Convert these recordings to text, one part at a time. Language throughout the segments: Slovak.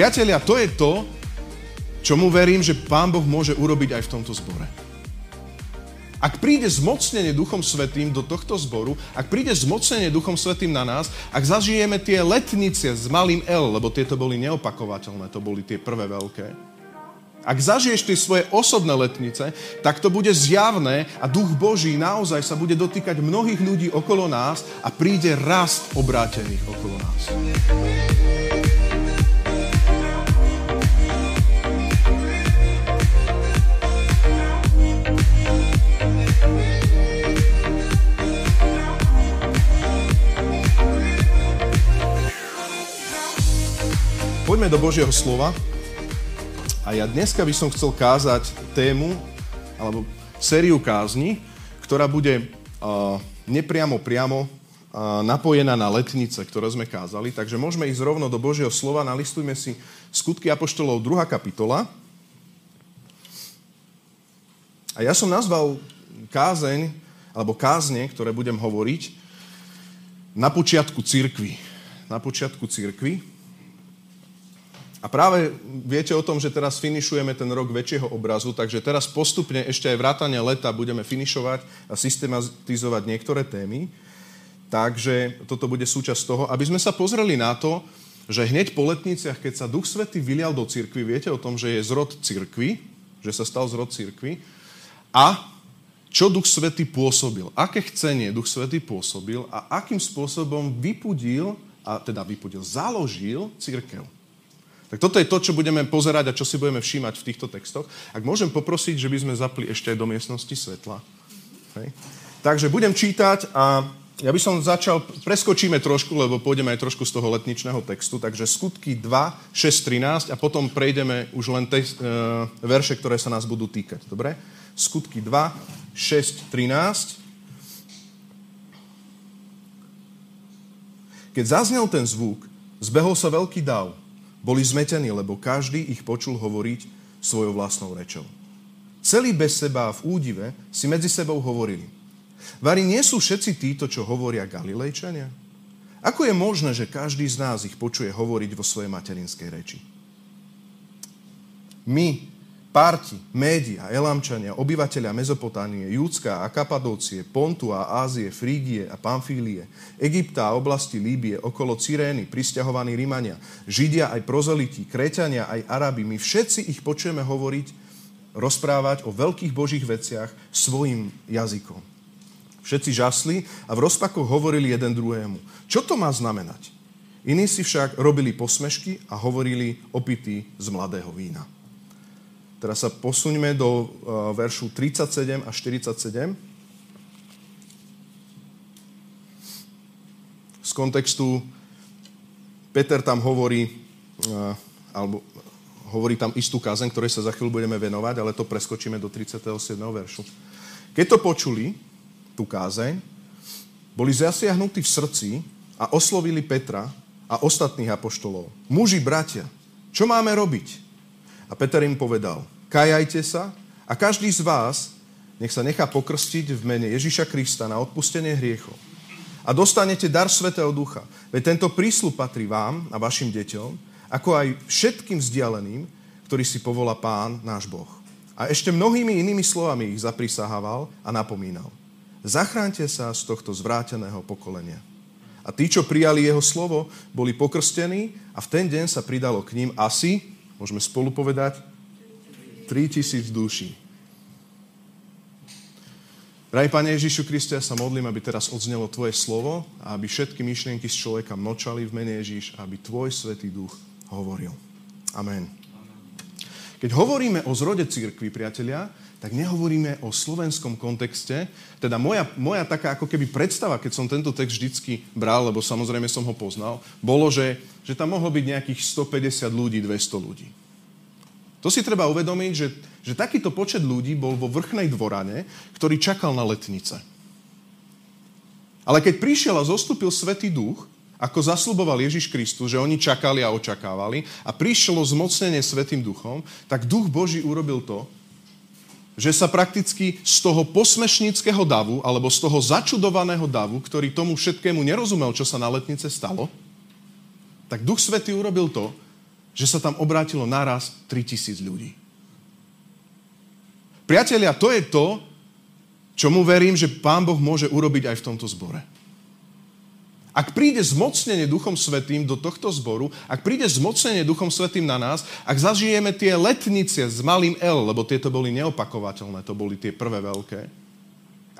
priatelia, to je to, čomu verím, že Pán Boh môže urobiť aj v tomto zbore. Ak príde zmocnenie Duchom Svetým do tohto zboru, ak príde zmocnenie Duchom Svetým na nás, ak zažijeme tie letnice s malým L, lebo tieto boli neopakovateľné, to boli tie prvé veľké, ak zažiješ tie svoje osobné letnice, tak to bude zjavné a Duch Boží naozaj sa bude dotýkať mnohých ľudí okolo nás a príde rast obrátených okolo nás. Poďme do Božieho slova. A ja dneska by som chcel kázať tému, alebo sériu kázni, ktorá bude uh, nepriamo priamo uh, napojená na letnice, ktoré sme kázali. Takže môžeme ísť rovno do Božieho slova. Nalistujme si skutky Apoštolov 2. kapitola. A ja som nazval kázeň, alebo kázne, ktoré budem hovoriť, na počiatku církvy. Na počiatku církvy. A práve viete o tom, že teraz finišujeme ten rok väčšieho obrazu, takže teraz postupne ešte aj vrátane leta budeme finišovať a systematizovať niektoré témy. Takže toto bude súčasť toho, aby sme sa pozreli na to, že hneď po letniciach, keď sa Duch Svety vylial do cirkvy, viete o tom, že je zrod cirkvy, že sa stal zrod cirkvy, a čo Duch Svety pôsobil, aké chcenie Duch Svety pôsobil a akým spôsobom vypudil, a teda vypudil, založil církev. Tak toto je to, čo budeme pozerať a čo si budeme všímať v týchto textoch. Ak môžem poprosiť, že by sme zapli ešte aj do miestnosti svetla. Hej. Takže budem čítať a ja by som začal, preskočíme trošku, lebo pôjdeme aj trošku z toho letničného textu, takže skutky 2, 6, 13 a potom prejdeme už len te, e, verše, ktoré sa nás budú týkať. Dobre? Skutky 2, 6, 13. Keď zaznel ten zvuk, zbehol sa veľký dav boli zmetení, lebo každý ich počul hovoriť svojou vlastnou rečou. Celý bez seba v údive si medzi sebou hovorili. Vari nie sú všetci títo, čo hovoria Galilejčania? Ako je možné, že každý z nás ich počuje hovoriť vo svojej materinskej reči? My, Parti, Média, Elamčania, obyvateľia Mezopotánie, Júdska a Kapadócie, Pontu a Ázie, Frígie a Pamfílie, Egypta a oblasti Líbie, okolo Cyrény, pristahovaní Rimania, Židia aj prozeliti, Kreťania aj Arabi, my všetci ich počujeme hovoriť, rozprávať o veľkých božích veciach svojim jazykom. Všetci žasli a v rozpakoch hovorili jeden druhému. Čo to má znamenať? Iní si však robili posmešky a hovorili opití z mladého vína. Teraz sa posuňme do uh, veršu 37 a 47. Z kontextu Peter tam hovorí, uh, alebo hovorí tam istú kázeň, ktorej sa za chvíľu budeme venovať, ale to preskočíme do 37. veršu. Keď to počuli, tú kázeň, boli zasiahnutí v srdci a oslovili Petra a ostatných apoštolov. Muži, bratia, čo máme robiť? A Peter im povedal, kajajte sa a každý z vás nech sa nechá pokrstiť v mene Ježiša Krista na odpustenie hriechov. A dostanete dar Svetého Ducha. Veď tento prísľub patrí vám a vašim deťom, ako aj všetkým vzdialeným, ktorý si povolá Pán, náš Boh. A ešte mnohými inými slovami ich zaprisahával a napomínal. Zachránte sa z tohto zvráteného pokolenia. A tí, čo prijali jeho slovo, boli pokrstení a v ten deň sa pridalo k ním asi Môžeme spolu povedať? 3000 duší. Drahý Pane Ježišu Kriste, ja sa modlím, aby teraz odznelo Tvoje slovo a aby všetky myšlienky z človeka mlčali v mene Ježiš a aby Tvoj Svetý Duch hovoril. Amen. Keď hovoríme o zrode církvy, priatelia, tak nehovoríme o slovenskom kontexte. Teda moja, moja taká ako keby predstava, keď som tento text vždycky bral, lebo samozrejme som ho poznal, bolo, že že tam mohlo byť nejakých 150 ľudí, 200 ľudí. To si treba uvedomiť, že, že takýto počet ľudí bol vo vrchnej dvorane, ktorý čakal na letnice. Ale keď prišiel a zostúpil Svetý Duch, ako zasluboval Ježiš Kristus, že oni čakali a očakávali a prišlo zmocnenie Svetým Duchom, tak Duch Boží urobil to, že sa prakticky z toho posmešnického davu, alebo z toho začudovaného davu, ktorý tomu všetkému nerozumel, čo sa na letnice stalo, tak Duch Svetý urobil to, že sa tam obrátilo naraz 3000 ľudí. Priatelia, to je to, čomu verím, že Pán Boh môže urobiť aj v tomto zbore. Ak príde zmocnenie Duchom Svetým do tohto zboru, ak príde zmocnenie Duchom Svetým na nás, ak zažijeme tie letnice s malým L, lebo tieto boli neopakovateľné, to boli tie prvé veľké,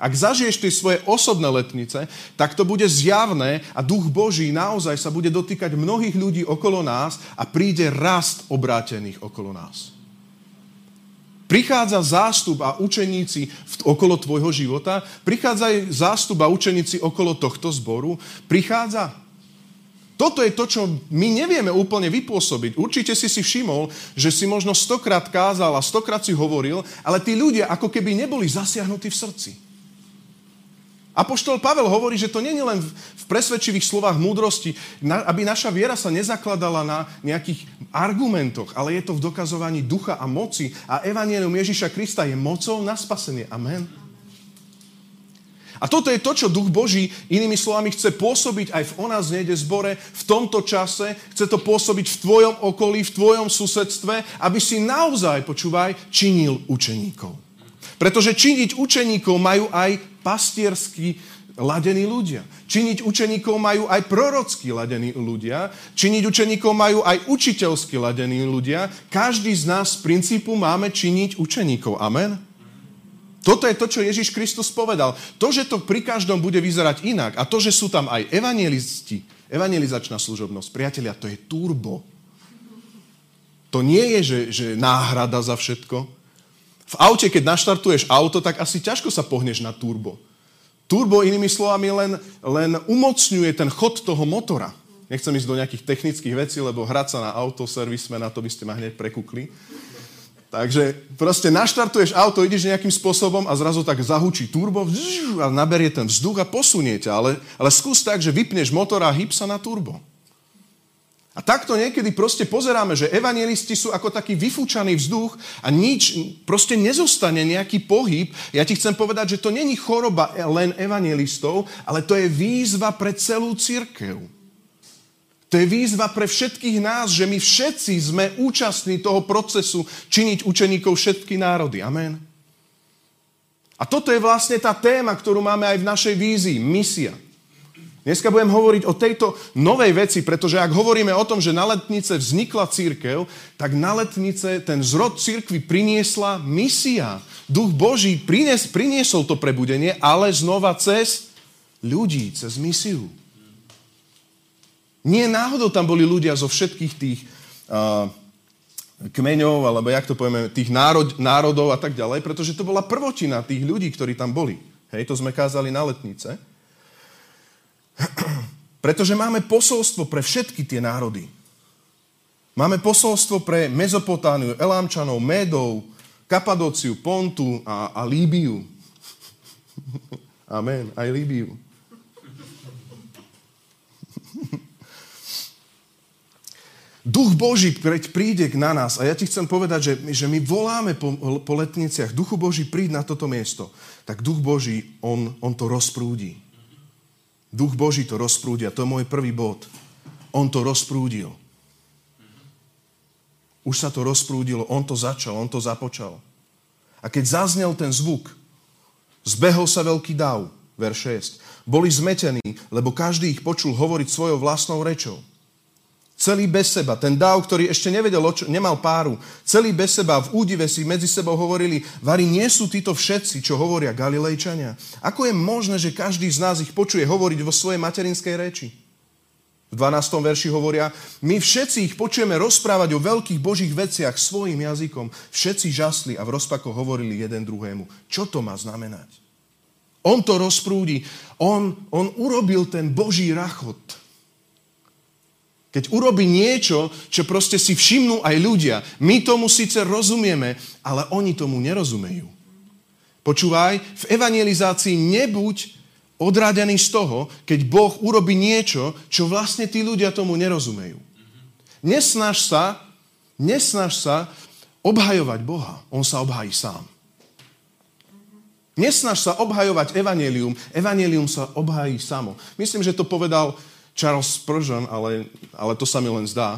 ak zažiješ tie svoje osobné letnice, tak to bude zjavné a duch Boží naozaj sa bude dotýkať mnohých ľudí okolo nás a príde rast obrátených okolo nás. Prichádza zástup a učeníci okolo tvojho života, prichádza aj zástup a učeníci okolo tohto zboru, prichádza. Toto je to, čo my nevieme úplne vypôsobiť. Určite si si všimol, že si možno stokrát kázal a stokrát si hovoril, ale tí ľudia ako keby neboli zasiahnutí v srdci. Apoštol Pavel hovorí, že to nie je len v presvedčivých slovách múdrosti, aby naša viera sa nezakladala na nejakých argumentoch, ale je to v dokazovaní ducha a moci a evanielum Ježiša Krista je mocou na spasenie. Amen. A toto je to, čo Duch Boží, inými slovami, chce pôsobiť aj v o nás nejde zbore, v tomto čase, chce to pôsobiť v tvojom okolí, v tvojom susedstve, aby si naozaj, počúvaj, činil učeníkov. Pretože činiť učeníkov majú aj pastiersky ladení ľudia. Činiť učeníkov majú aj prorocky ladení ľudia. Činiť učeníkov majú aj učiteľsky ladení ľudia. Každý z nás z princípu máme činiť učeníkov. Amen? Toto je to, čo Ježiš Kristus povedal. To, že to pri každom bude vyzerať inak a to, že sú tam aj evangelisti, evangelizačná služobnosť, priatelia, to je turbo. To nie je, že, že náhrada za všetko. V aute, keď naštartuješ auto, tak asi ťažko sa pohneš na turbo. Turbo, inými slovami, len, len umocňuje ten chod toho motora. Nechcem ísť do nejakých technických vecí, lebo hrať sa na autoservis sme na to by ste ma hneď prekukli. Takže proste naštartuješ auto, ideš nejakým spôsobom a zrazu tak zahučí turbo a naberie ten vzduch a posunie ťa. Ale, ale skús tak, že vypneš motor a hyb sa na turbo. A takto niekedy proste pozeráme, že evangelisti sú ako taký vyfúčaný vzduch a nič, proste nezostane nejaký pohyb. Ja ti chcem povedať, že to není choroba len evangelistov, ale to je výzva pre celú církev. To je výzva pre všetkých nás, že my všetci sme účastní toho procesu činiť učeníkov všetky národy. Amen. A toto je vlastne tá téma, ktorú máme aj v našej vízii. Misia. Dneska budem hovoriť o tejto novej veci, pretože ak hovoríme o tom, že na letnice vznikla církev, tak na letnice ten zrod církvy priniesla misia. Duch Boží prinies, priniesol to prebudenie, ale znova cez ľudí, cez misiu. Nie náhodou tam boli ľudia zo všetkých tých uh, kmeňov, alebo jak to povieme, tých národ, národov a tak ďalej, pretože to bola prvotina tých ľudí, ktorí tam boli. Hej, to sme kázali na letnice. Pretože máme posolstvo pre všetky tie národy. Máme posolstvo pre Mezopotániu, Elámčanov, Médov, Kapadóciu, Pontu a, a Líbiu. Amen, aj Líbiu. Duch Boží príde k na nás a ja ti chcem povedať, že, že my voláme po, po letniciach, Duchu Boží príď na toto miesto, tak Duch Boží, on, on to rozprúdi. Duch Boží to rozprúdi a to je môj prvý bod. On to rozprúdil. Už sa to rozprúdilo, on to začal, on to započal. A keď zaznel ten zvuk, zbehol sa veľký dav, verš 6. Boli zmetení, lebo každý ich počul hovoriť svojou vlastnou rečou. Celý bez seba, ten dáv, ktorý ešte nevedel, nemal páru, celý bez seba v údive si medzi sebou hovorili, vari nie sú títo všetci, čo hovoria Galilejčania. Ako je možné, že každý z nás ich počuje hovoriť vo svojej materinskej reči? V 12. verši hovoria, my všetci ich počujeme rozprávať o veľkých božích veciach svojim jazykom. Všetci žasli a v rozpakoch hovorili jeden druhému. Čo to má znamenať? On to rozprúdi. On, on urobil ten boží rachot keď urobí niečo, čo proste si všimnú aj ľudia. My tomu síce rozumieme, ale oni tomu nerozumejú. Počúvaj, v evangelizácii nebuď odradený z toho, keď Boh urobí niečo, čo vlastne tí ľudia tomu nerozumejú. Nesnaž sa, nesnaž sa obhajovať Boha. On sa obhají sám. Nesnaž sa obhajovať evanelium. Evanelium sa obhají samo. Myslím, že to povedal Charles Spurgeon, ale, ale to sa mi len zdá,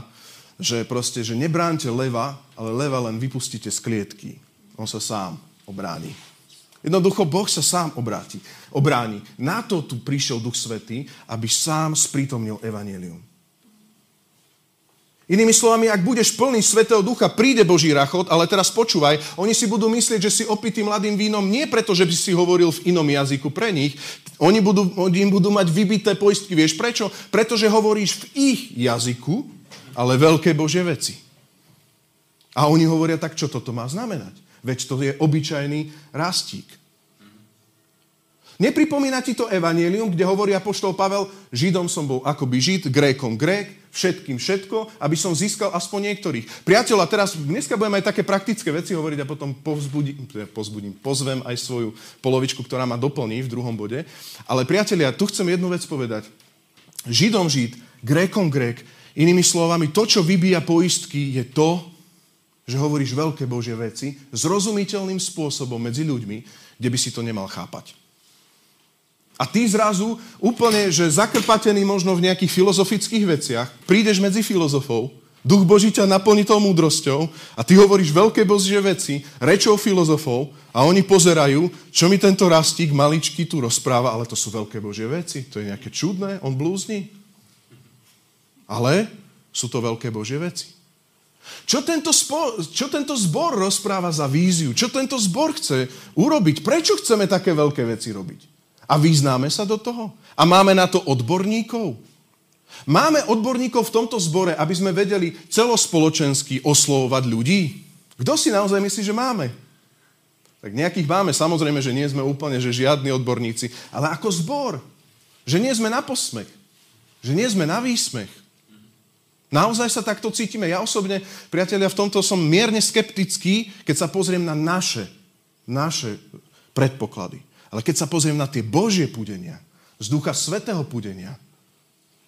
že proste, že nebránte leva, ale leva len vypustíte z klietky. On sa sám obráni. Jednoducho Boh sa sám obráti, obráni. Na to tu prišiel Duch Svetý, aby sám sprítomnil evanelium. Inými slovami, ak budeš plný Svetého Ducha, príde Boží rachot, ale teraz počúvaj, oni si budú myslieť, že si opitý mladým vínom nie preto, že by si hovoril v inom jazyku pre nich, oni, budú, oni im budú mať vybité poistky. Vieš prečo? Pretože hovoríš v ich jazyku, ale veľké Božie veci. A oni hovoria, tak čo toto má znamenať? Veď to je obyčajný rastík. Nepripomína ti to evanelium, kde hovorí apoštol Pavel, Židom som bol akoby Žid, Grékom Grék, všetkým všetko, aby som získal aspoň niektorých. Priateľ, a teraz dneska budeme aj také praktické veci hovoriť a potom povzbudím, teda povzbudím, pozvem aj svoju polovičku, ktorá ma doplní v druhom bode. Ale priatelia, tu chcem jednu vec povedať. Židom Žid, Grékom Grék, inými slovami, to, čo vybíja poistky, je to, že hovoríš veľké Božie veci zrozumiteľným spôsobom medzi ľuďmi, kde by si to nemal chápať. A ty zrazu úplne, že zakrpatený možno v nejakých filozofických veciach, prídeš medzi filozofov, duch Boží ťa naplní tou múdrosťou a ty hovoríš veľké Božie veci, rečou filozofov a oni pozerajú, čo mi tento rastík maličky tu rozpráva, ale to sú veľké Božie veci, to je nejaké čudné, on blúzni. Ale sú to veľké Božie veci. Čo tento, spo, čo tento zbor rozpráva za víziu? Čo tento zbor chce urobiť? Prečo chceme také veľké veci robiť? A vyznáme sa do toho? A máme na to odborníkov? Máme odborníkov v tomto zbore, aby sme vedeli celospoločensky oslovovať ľudí? Kto si naozaj myslí, že máme? Tak nejakých máme, samozrejme, že nie sme úplne, že žiadni odborníci, ale ako zbor. Že nie sme na posmech. Že nie sme na výsmech. Naozaj sa takto cítime. Ja osobne, priatelia, v tomto som mierne skeptický, keď sa pozriem na naše, naše predpoklady. Ale keď sa pozriem na tie Božie púdenia, z ducha svetého púdenia,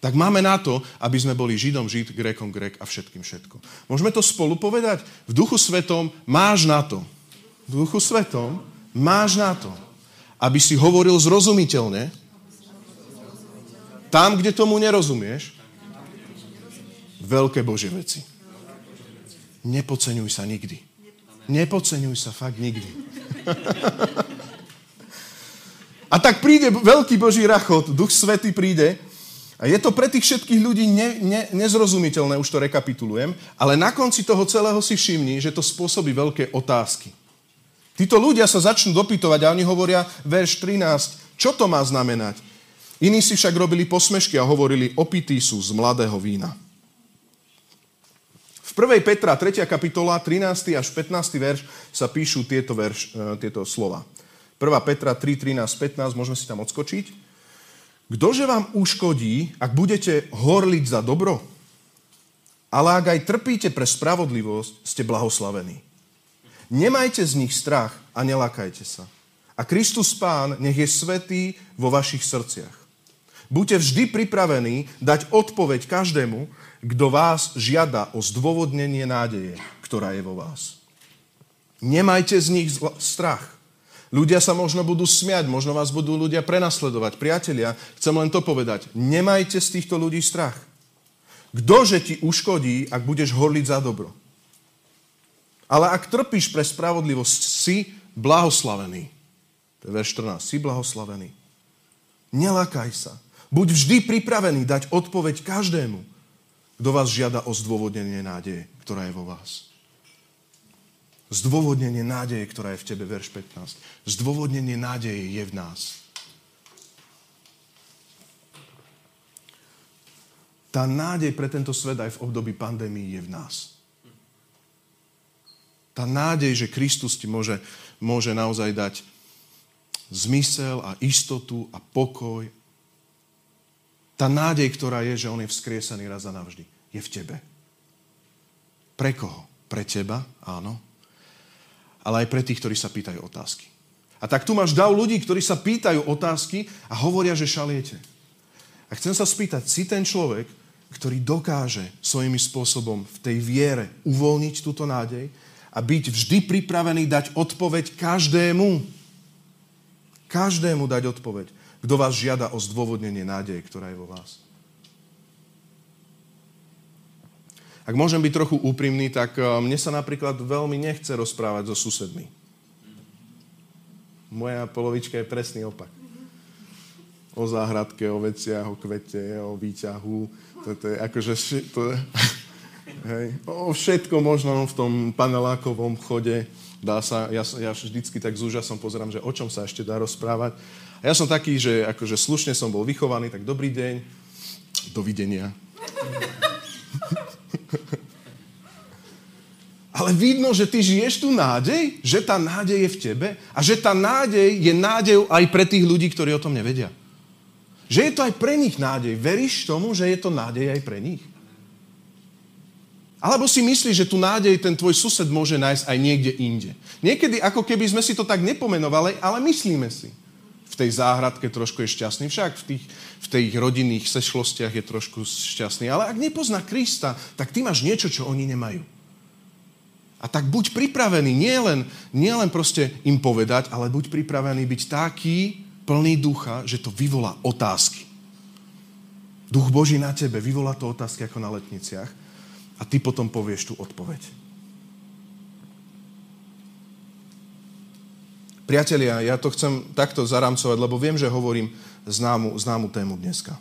tak máme na to, aby sme boli Židom Žid, Grékom Grék a všetkým všetko. Môžeme to spolu povedať? V duchu svetom máš na to. V duchu svetom máš na to, aby si hovoril zrozumiteľne, tam, kde tomu nerozumieš, veľké Božie veci. Nepodceňuj sa nikdy. Nepodceňuj sa fakt nikdy. A tak príde veľký Boží rachot, Duch Svety príde a je to pre tých všetkých ľudí ne, ne, nezrozumiteľné, už to rekapitulujem, ale na konci toho celého si všimni, že to spôsobí veľké otázky. Títo ľudia sa začnú dopytovať a oni hovoria, verš 13, čo to má znamenať? Iní si však robili posmešky a hovorili, opití sú z mladého vína. V 1. Petra 3. kapitola, 13. až 15. verš sa píšu tieto, verš, e, tieto slova. 1. Petra 3, 13, 15, môžeme si tam odskočiť. Ktože vám uškodí, ak budete horliť za dobro? Ale ak aj trpíte pre spravodlivosť, ste blahoslavení. Nemajte z nich strach a nelakajte sa. A Kristus Pán nech je svetý vo vašich srdciach. Buďte vždy pripravení dať odpoveď každému, kto vás žiada o zdôvodnenie nádeje, ktorá je vo vás. Nemajte z nich strach, Ľudia sa možno budú smiať, možno vás budú ľudia prenasledovať. Priatelia, chcem len to povedať. Nemajte z týchto ľudí strach. Ktože ti uškodí, ak budeš horliť za dobro? Ale ak trpíš pre spravodlivosť, si blahoslavený. To je verš 14. Si blahoslavený. Nelakaj sa. Buď vždy pripravený dať odpoveď každému, kto vás žiada o zdôvodnenie nádeje, ktorá je vo vás. Zdôvodnenie nádeje, ktorá je v tebe, verš 15. Zdôvodnenie nádeje je v nás. Tá nádej pre tento svet aj v období pandémii je v nás. Tá nádej, že Kristus ti môže, môže naozaj dať zmysel a istotu a pokoj. Tá nádej, ktorá je, že On je vzkriesený raz a navždy, je v tebe. Pre koho? Pre teba? Áno ale aj pre tých, ktorí sa pýtajú otázky. A tak tu máš dav ľudí, ktorí sa pýtajú otázky a hovoria, že šaliete. A chcem sa spýtať, si ten človek, ktorý dokáže svojimi spôsobom v tej viere uvoľniť túto nádej a byť vždy pripravený dať odpoveď každému. Každému dať odpoveď, kto vás žiada o zdôvodnenie nádeje, ktorá je vo vás. Ak môžem byť trochu úprimný, tak eh, mne sa napríklad veľmi nechce rozprávať so susedmi. Moja polovička je presný opak. O záhradke, o veciach, o kvete, o výťahu. To, to je akože... To, hej, o všetko možno v tom panelákovom chode. Dá sa, ja, ja vždycky tak s úžasom pozerám, že o čom sa ešte dá rozprávať. A ja som taký, že akože slušne som bol vychovaný, tak dobrý deň, dovidenia. Ale vidno, že ty žiješ tú nádej, že tá nádej je v tebe a že tá nádej je nádejou aj pre tých ľudí, ktorí o tom nevedia. Že je to aj pre nich nádej. Veríš tomu, že je to nádej aj pre nich? Alebo si myslíš, že tu nádej ten tvoj sused môže nájsť aj niekde inde. Niekedy ako keby sme si to tak nepomenovali, ale myslíme si. V tej záhradke trošku je šťastný, však v tých, v tých rodinných sešlostiach je trošku šťastný. Ale ak nepozná Krista, tak ty máš niečo, čo oni nemajú. A tak buď pripravený nie len proste im povedať, ale buď pripravený byť taký plný ducha, že to vyvolá otázky. Duch Boží na tebe vyvolá to otázky ako na letniciach a ty potom povieš tú odpoveď. Priatelia, ja to chcem takto zaramcovať, lebo viem, že hovorím známu, známu tému dneska.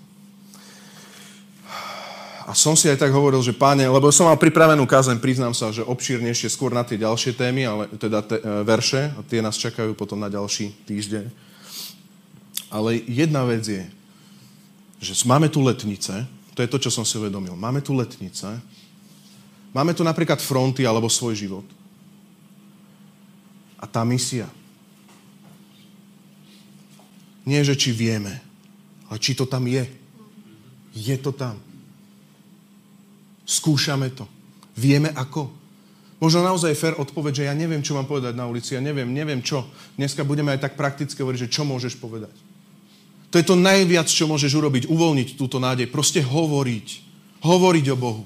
A som si aj tak hovoril, že páne, lebo som mal pripravenú kázeň, priznám sa, že obšírnejšie skôr na tie ďalšie témy, ale teda te, e, verše, a tie nás čakajú potom na ďalší týždeň. Ale jedna vec je, že máme tu letnice, to je to, čo som si uvedomil. Máme tu letnice, máme tu napríklad fronty alebo svoj život. A tá misia. Nie, že či vieme, ale či to tam je. Je to tam. Skúšame to. Vieme ako. Možno naozaj fér odpoveď, že ja neviem, čo mám povedať na ulici, ja neviem, neviem čo. Dneska budeme aj tak prakticky hovoriť, že čo môžeš povedať. To je to najviac, čo môžeš urobiť, uvoľniť túto nádej. Proste hovoriť. Hovoriť o Bohu.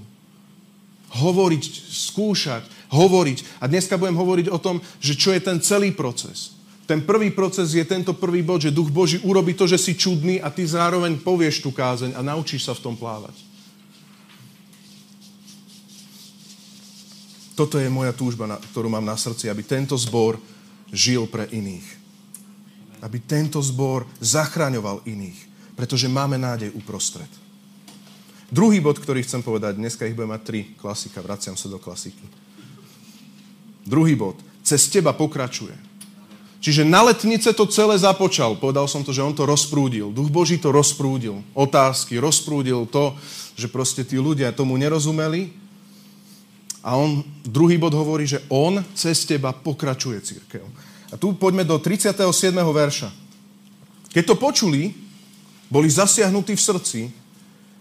Hovoriť, skúšať, hovoriť. A dneska budem hovoriť o tom, že čo je ten celý proces. Ten prvý proces je tento prvý bod, že Duch Boží urobí to, že si čudný a ty zároveň povieš tú kázeň a naučíš sa v tom plávať. Toto je moja túžba, ktorú mám na srdci, aby tento zbor žil pre iných. Aby tento zbor zachraňoval iných. Pretože máme nádej uprostred. Druhý bod, ktorý chcem povedať, dneska ich budem mať tri, klasika, vraciam sa do klasiky. Druhý bod, cez teba pokračuje. Čiže na letnice to celé započal. Povedal som to, že on to rozprúdil. Duch Boží to rozprúdil. Otázky, rozprúdil to, že proste tí ľudia tomu nerozumeli a on, druhý bod hovorí, že on cez teba pokračuje církev. A tu poďme do 37. verša. Keď to počuli, boli zasiahnutí v srdci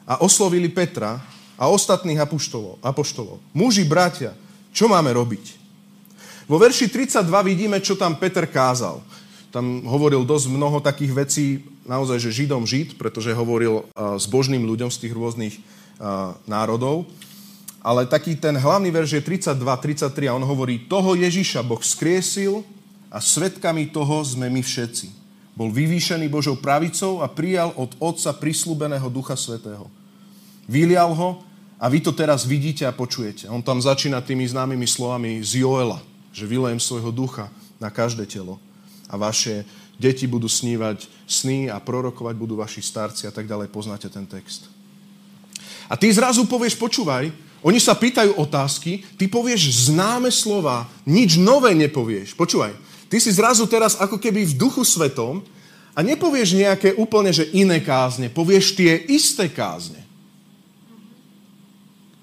a oslovili Petra a ostatných apoštolov. apoštolov. Muži, bratia, čo máme robiť? Vo verši 32 vidíme, čo tam Peter kázal. Tam hovoril dosť mnoho takých vecí, naozaj, že Židom Žid, pretože hovoril s božným ľuďom z tých rôznych národov ale taký ten hlavný verš je 32, 33 a on hovorí, toho Ježiša Boh skriesil a svetkami toho sme my všetci. Bol vyvýšený Božou pravicou a prijal od Otca prislúbeného Ducha Svetého. Vylial ho a vy to teraz vidíte a počujete. On tam začína tými známymi slovami z Joela, že vylejem svojho ducha na každé telo a vaše deti budú snívať sny a prorokovať budú vaši starci a tak ďalej. Poznáte ten text. A ty zrazu povieš, počúvaj, oni sa pýtajú otázky, ty povieš známe slova, nič nové nepovieš. Počúvaj, ty si zrazu teraz ako keby v duchu svetom a nepovieš nejaké úplne, že iné kázne, povieš tie isté kázne.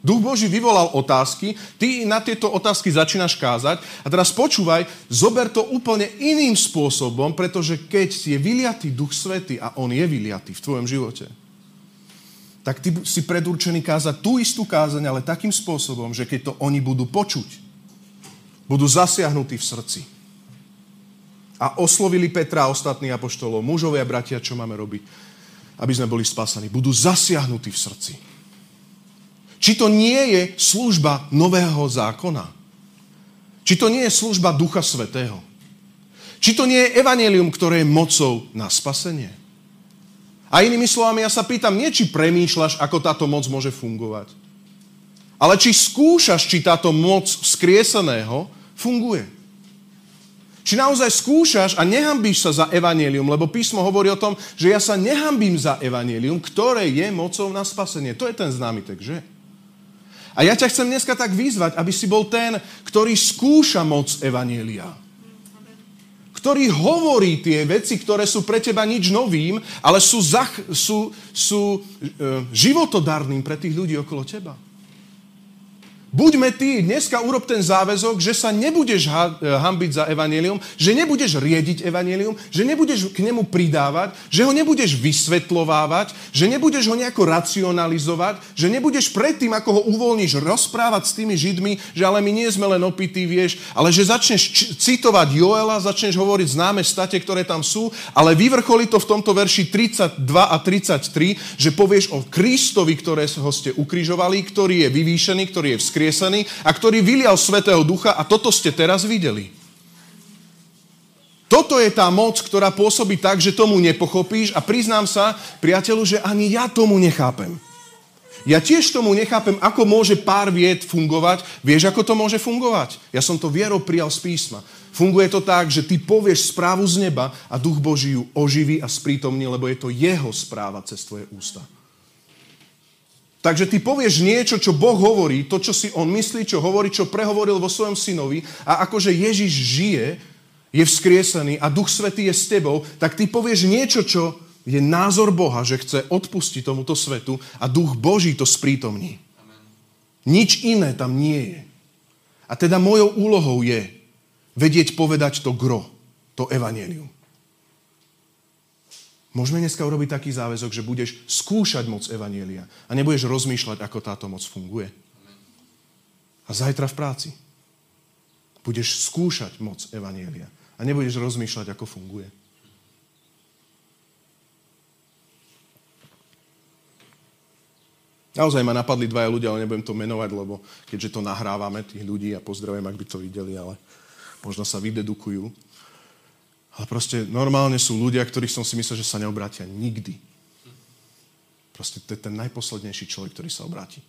Duch Boží vyvolal otázky, ty na tieto otázky začínaš kázať a teraz počúvaj, zober to úplne iným spôsobom, pretože keď je vyliatý Duch Svety a on je vyliatý v tvojom živote, tak ty si predurčený kázať tú istú kázeň, ale takým spôsobom, že keď to oni budú počuť, budú zasiahnutí v srdci. A oslovili Petra a ostatných apoštolov, mužovia a bratia, čo máme robiť, aby sme boli spasení. Budú zasiahnutí v srdci. Či to nie je služba nového zákona? Či to nie je služba Ducha Svetého? Či to nie je evanelium, ktoré je mocou na spasenie? A inými slovami, ja sa pýtam, nie či premýšľaš, ako táto moc môže fungovať, Ale či skúšaš, či táto moc vzkrieseného funguje. Či naozaj skúšaš a nehambíš sa za evanelium, lebo písmo hovorí o tom, že ja sa nehambím za evanelium, ktoré je mocou na spasenie. To je ten známy text, že? A ja ťa chcem dneska tak vyzvať, aby si bol ten, ktorý skúša moc evanielia. Ktorý hovorí tie veci, ktoré sú pre teba nič novým, ale sú, zach, sú, sú e, životodarným pre tých ľudí okolo teba. Buďme ty, dneska urob ten záväzok, že sa nebudeš ha- e, hambiť za evanelium, že nebudeš riediť evanelium, že nebudeš k nemu pridávať, že ho nebudeš vysvetľovávať, že nebudeš ho nejako racionalizovať, že nebudeš predtým, ako ho uvoľníš, rozprávať s tými Židmi, že ale my nie sme len opití, vieš, ale že začneš č- citovať Joela, začneš hovoriť známe state, ktoré tam sú, ale vyvrcholí to v tomto verši 32 a 33, že povieš o Kristovi, ktorého ste ukrižovali, ktorý je vyvýšený, ktorý je vzkriesený, vzkriesený a ktorý vylial Svetého Ducha a toto ste teraz videli. Toto je tá moc, ktorá pôsobí tak, že tomu nepochopíš a priznám sa, priateľu, že ani ja tomu nechápem. Ja tiež tomu nechápem, ako môže pár vied fungovať. Vieš, ako to môže fungovať? Ja som to vierou prijal z písma. Funguje to tak, že ty povieš správu z neba a duch Boží ju oživí a sprítomní, lebo je to jeho správa cez tvoje ústa. Takže ty povieš niečo, čo Boh hovorí, to, čo si on myslí, čo hovorí, čo prehovoril vo svojom synovi a akože Ježiš žije, je vzkriesený a Duch Svetý je s tebou, tak ty povieš niečo, čo je názor Boha, že chce odpustiť tomuto svetu a Duch Boží to sprítomní. Nič iné tam nie je. A teda mojou úlohou je vedieť povedať to gro, to evanelium. Môžeme dneska urobiť taký záväzok, že budeš skúšať moc Evanielia a nebudeš rozmýšľať, ako táto moc funguje. A zajtra v práci budeš skúšať moc Evanielia a nebudeš rozmýšľať, ako funguje. Naozaj ma napadli dvaja ľudia, ale nebudem to menovať, lebo keďže to nahrávame, tých ľudí a pozdravujem, ak by to videli, ale možno sa vydedukujú. Ale proste normálne sú ľudia, ktorých som si myslel, že sa neobrátia nikdy. Proste to je ten najposlednejší človek, ktorý sa obráti.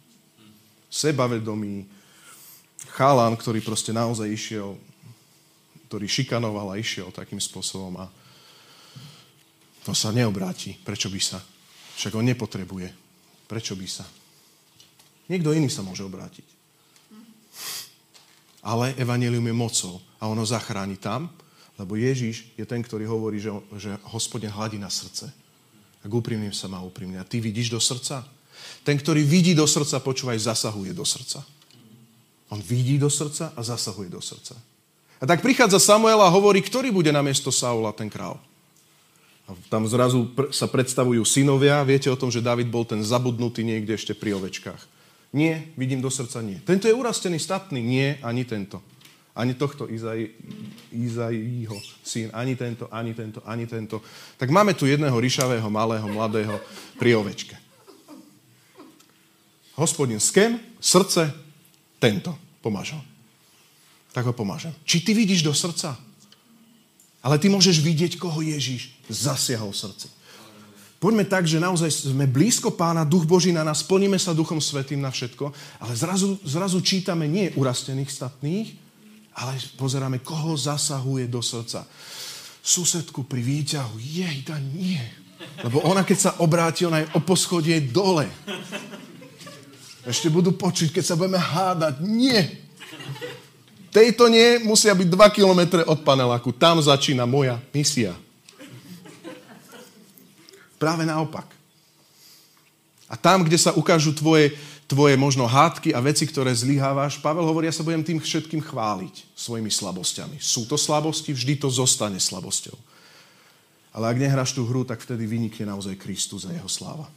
Sebavedomý, chalan, ktorý proste naozaj išiel, ktorý šikanoval a išiel takým spôsobom a to sa neobráti. Prečo by sa? Však on nepotrebuje. Prečo by sa? Niekto iný sa môže obrátiť. Ale evanelium je mocou a ono zachráni tam, lebo Ježiš je ten, ktorý hovorí, že, že hospodin hladí na srdce. Ak úprimným sa má úprimne. A ty vidíš do srdca? Ten, ktorý vidí do srdca, počúvaj, zasahuje do srdca. On vidí do srdca a zasahuje do srdca. A tak prichádza Samuel a hovorí, ktorý bude na miesto Saula ten král. A tam zrazu pr- sa predstavujú synovia. Viete o tom, že David bol ten zabudnutý niekde ešte pri ovečkách. Nie, vidím do srdca, nie. Tento je urastený, statný. Nie, ani tento. Ani tohto Izai, Izaiho syn, ani tento, ani tento, ani tento. Tak máme tu jedného ryšavého, malého, mladého pri ovečke. Hospodin skem, srdce, tento. Pomáš ho. Tak ho pomážem. Či ty vidíš do srdca? Ale ty môžeš vidieť, koho Ježíš zasiahol v srdci. Poďme tak, že naozaj sme blízko pána, duch Boží na nás, plníme sa duchom svetým na všetko, ale zrazu, zrazu čítame nie urastených statných, ale pozeráme, koho zasahuje do srdca. Susedku pri výťahu, jej, da nie. Lebo ona, keď sa obráti, ona je o poschodie dole. Ešte budú počuť, keď sa budeme hádať. Nie. Tejto nie musia byť 2 kilometre od paneláku. Tam začína moja misia. Práve naopak. A tam, kde sa ukážu tvoje tvoje možno hádky a veci, ktoré zlyhávaš. Pavel hovorí, ja sa budem tým všetkým chváliť svojimi slabosťami. Sú to slabosti, vždy to zostane slabosťou. Ale ak nehráš tú hru, tak vtedy vynikne naozaj Kristus a jeho sláva.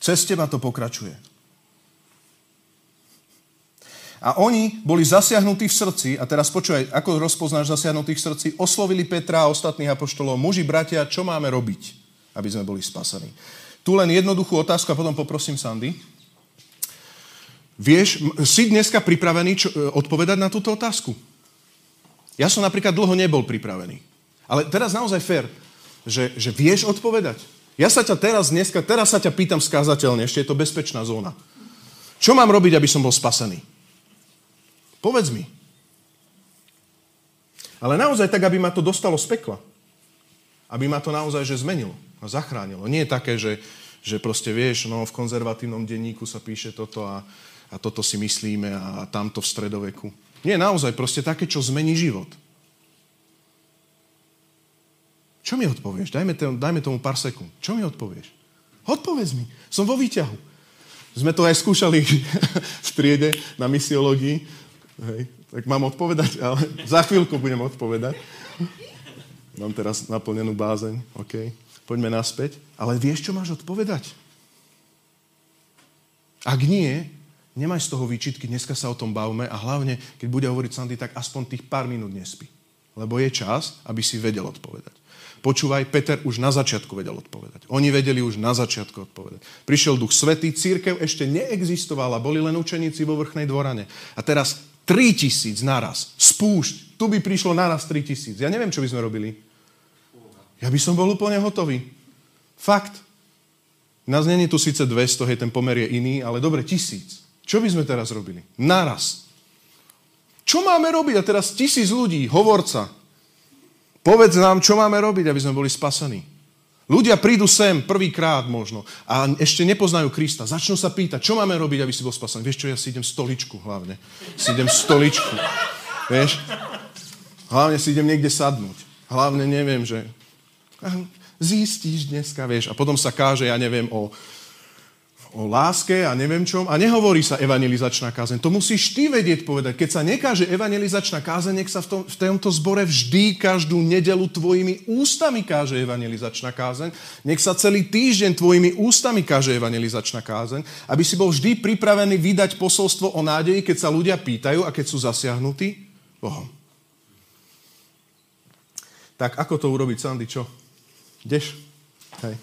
Cez teba to pokračuje. A oni boli zasiahnutí v srdci, a teraz počúvaj, ako rozpoznáš zasiahnutých v srdci, oslovili Petra a ostatných apoštolov, muži, bratia, čo máme robiť, aby sme boli spasení. Tu len jednoduchú otázku a potom poprosím Sandy. Vieš, si dneska pripravený čo, e, odpovedať na túto otázku? Ja som napríklad dlho nebol pripravený. Ale teraz naozaj fér, že, že vieš odpovedať. Ja sa ťa teraz, dneska, teraz sa ťa pýtam skázateľne, ešte je to bezpečná zóna. Čo mám robiť, aby som bol spasený? Povedz mi. Ale naozaj tak, aby ma to dostalo z pekla. Aby ma to naozaj že zmenilo a zachránilo. Nie je také, že, že proste vieš, no v konzervatívnom denníku sa píše toto a, a toto si myslíme a tamto v stredoveku. Nie, naozaj proste také, čo zmení život. Čo mi odpovieš? Dajme, to, dajme tomu pár sekúnd. Čo mi odpovieš? Odpovedz mi. Som vo výťahu. Sme to aj skúšali v triede na misiológii. Hej, tak mám odpovedať, ale za chvíľku budem odpovedať. Mám teraz naplnenú bázeň, OK. Poďme naspäť. Ale vieš, čo máš odpovedať? Ak nie, nemaj z toho výčitky, dneska sa o tom bavme a hlavne, keď bude hovoriť Sandy, tak aspoň tých pár minút nespí. Lebo je čas, aby si vedel odpovedať. Počúvaj, Peter už na začiatku vedel odpovedať. Oni vedeli už na začiatku odpovedať. Prišiel duch svetý, církev ešte neexistovala, boli len učeníci vo vrchnej dvorane. A teraz 3 tisíc naraz, spúšť, tu by prišlo naraz 3 tisíc. Ja neviem, čo by sme robili. Ja by som bol úplne hotový. Fakt. Nás není tu síce 200, hej, ten pomer je iný, ale dobre, tisíc. Čo by sme teraz robili? Naraz. Čo máme robiť? A teraz tisíc ľudí, hovorca, Povedz nám, čo máme robiť, aby sme boli spasení. Ľudia prídu sem prvýkrát možno a ešte nepoznajú Krista. Začnú sa pýtať, čo máme robiť, aby si bol spasený. Vieš čo, ja si idem stoličku hlavne. Si idem stoličku. Vieš? Hlavne si idem niekde sadnúť. Hlavne neviem, že zistíš dneska, vieš. A potom sa káže, ja neviem, o o láske a neviem čom a nehovorí sa evangelizačná kázeň. To musíš ty vedieť povedať. Keď sa nekáže evangelizačná kázeň, nech sa v, tom, v tomto zbore vždy každú nedelu tvojimi ústami káže evangelizačná kázeň. Nech sa celý týždeň tvojimi ústami káže evangelizačná kázeň, aby si bol vždy pripravený vydať posolstvo o nádeji, keď sa ľudia pýtajú a keď sú zasiahnutí Bohom. Tak ako to urobiť, Sandy, čo? Ideš? Hej.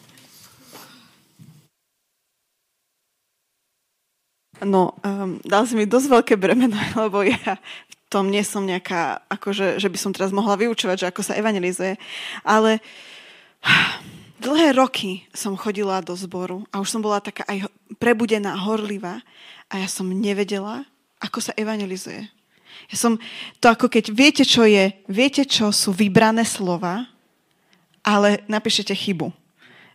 No, um, dal si mi dosť veľké bremeno, lebo ja v tom nie som nejaká, akože, že by som teraz mohla vyučovať, že ako sa evangelizuje. Ale dlhé roky som chodila do zboru a už som bola taká aj prebudená, horlivá a ja som nevedela, ako sa evangelizuje. Ja som, to ako keď viete, čo je, viete, čo sú vybrané slova, ale napíšete chybu.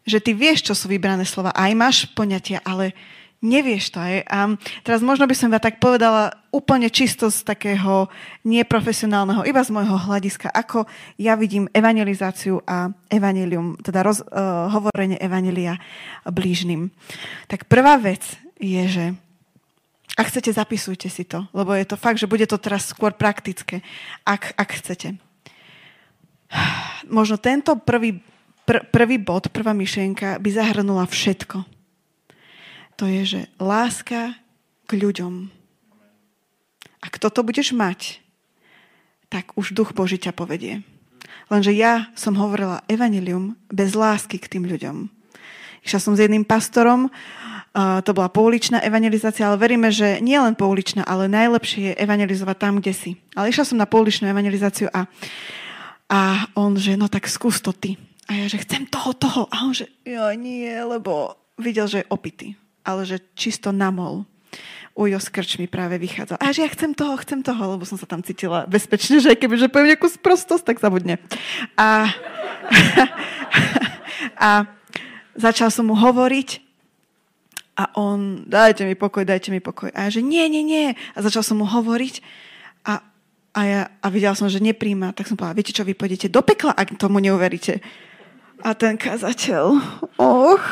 Že ty vieš, čo sú vybrané slova, aj máš poňatia, ale Nevieš to aj. A teraz možno by som iba tak povedala úplne čisto z takého neprofesionálneho, iba z môjho hľadiska, ako ja vidím evangelizáciu a evanelium, teda roz, uh, hovorenie evanelia blížnym. Tak prvá vec je, že ak chcete, zapisujte si to, lebo je to fakt, že bude to teraz skôr praktické, ak, ak chcete. Možno tento prvý, pr- prvý bod, prvá myšlienka by zahrnula všetko to je, že láska k ľuďom. Ak toto budeš mať, tak už duch Boží ťa povedie. Lenže ja som hovorila evanilium bez lásky k tým ľuďom. Išla som s jedným pastorom, to bola pouličná evangelizácia, ale veríme, že nie len pouličná, ale najlepšie je evangelizovať tam, kde si. Ale išla som na pouličnú evangelizáciu a, a on, že no tak skús to ty. A ja, že chcem toho, toho. A on, že jo, nie, lebo videl, že je opitý ale že čisto namol. Ujo s krčmi práve vychádzal. A že ja chcem toho, chcem toho, lebo som sa tam cítila bezpečne, že keby že poviem nejakú sprostosť, tak zabudne. A, a začal som mu hovoriť a on, dajte mi pokoj, dajte mi pokoj. A ja, že nie, nie, nie. A začal som mu hovoriť a, ja, a videla som, že nepríjma. Tak som povedala, viete čo, vy pôjdete do pekla, ak tomu neuveríte. A ten kazateľ, och,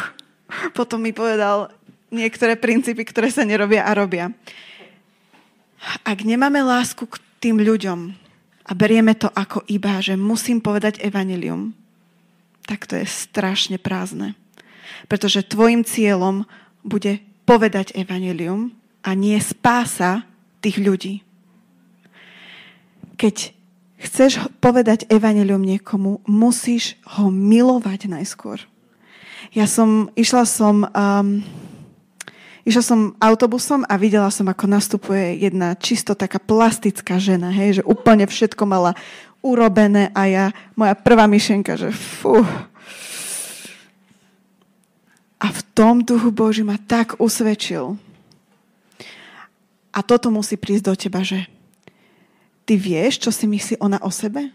potom mi povedal, niektoré princípy, ktoré sa nerobia a robia. Ak nemáme lásku k tým ľuďom a berieme to ako iba, že musím povedať evanilium, tak to je strašne prázdne. Pretože tvojim cieľom bude povedať evanilium a nie spása tých ľudí. Keď chceš povedať evanilium niekomu, musíš ho milovať najskôr. Ja som, išla som um, Išla som autobusom a videla som, ako nastupuje jedna čisto taká plastická žena, hej, že úplne všetko mala urobené a ja, moja prvá myšlienka, že fú. tom duchu Boží ma tak usvedčil. A toto musí prísť do teba, že ty vieš, čo si myslí ona o sebe?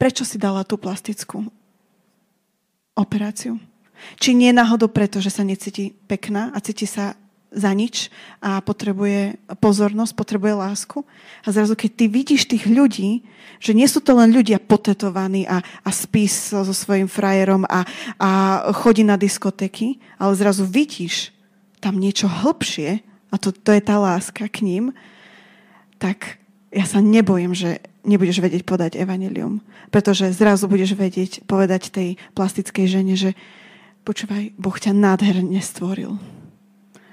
Prečo si dala tú plastickú operáciu? Či nie náhodou preto, že sa necíti pekná a cíti sa za nič a potrebuje pozornosť, potrebuje lásku. A zrazu, keď ty vidíš tých ľudí, že nie sú to len ľudia potetovaní a, a spí so, so svojím frajerom a, a chodí na diskotéky, ale zrazu vidíš tam niečo hlbšie a to, to je tá láska k ním, tak ja sa nebojím, že nebudeš vedieť podať evanelium. Pretože zrazu budeš vedieť povedať tej plastickej žene, že počúvaj, Boh ťa nádherne stvoril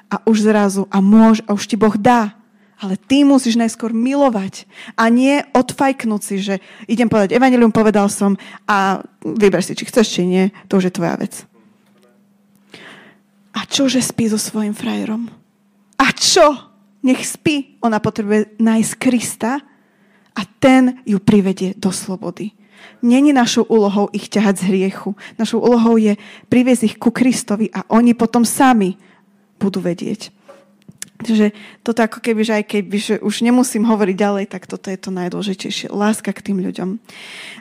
a už zrazu a môž, a už ti Boh dá. Ale ty musíš najskôr milovať a nie odfajknúť si, že idem povedať evanelium, povedal som a vyber si, či chceš, či nie, to už je tvoja vec. A čože spí so svojim frajerom? A čo? Nech spí. Ona potrebuje nájsť Krista a ten ju privedie do slobody. Není našou úlohou ich ťahať z hriechu. Našou úlohou je priviesť ich ku Kristovi a oni potom sami budú vedieť. Takže toto ako keby, že aj keby, že už nemusím hovoriť ďalej, tak toto je to najdôležitejšie. Láska k tým ľuďom.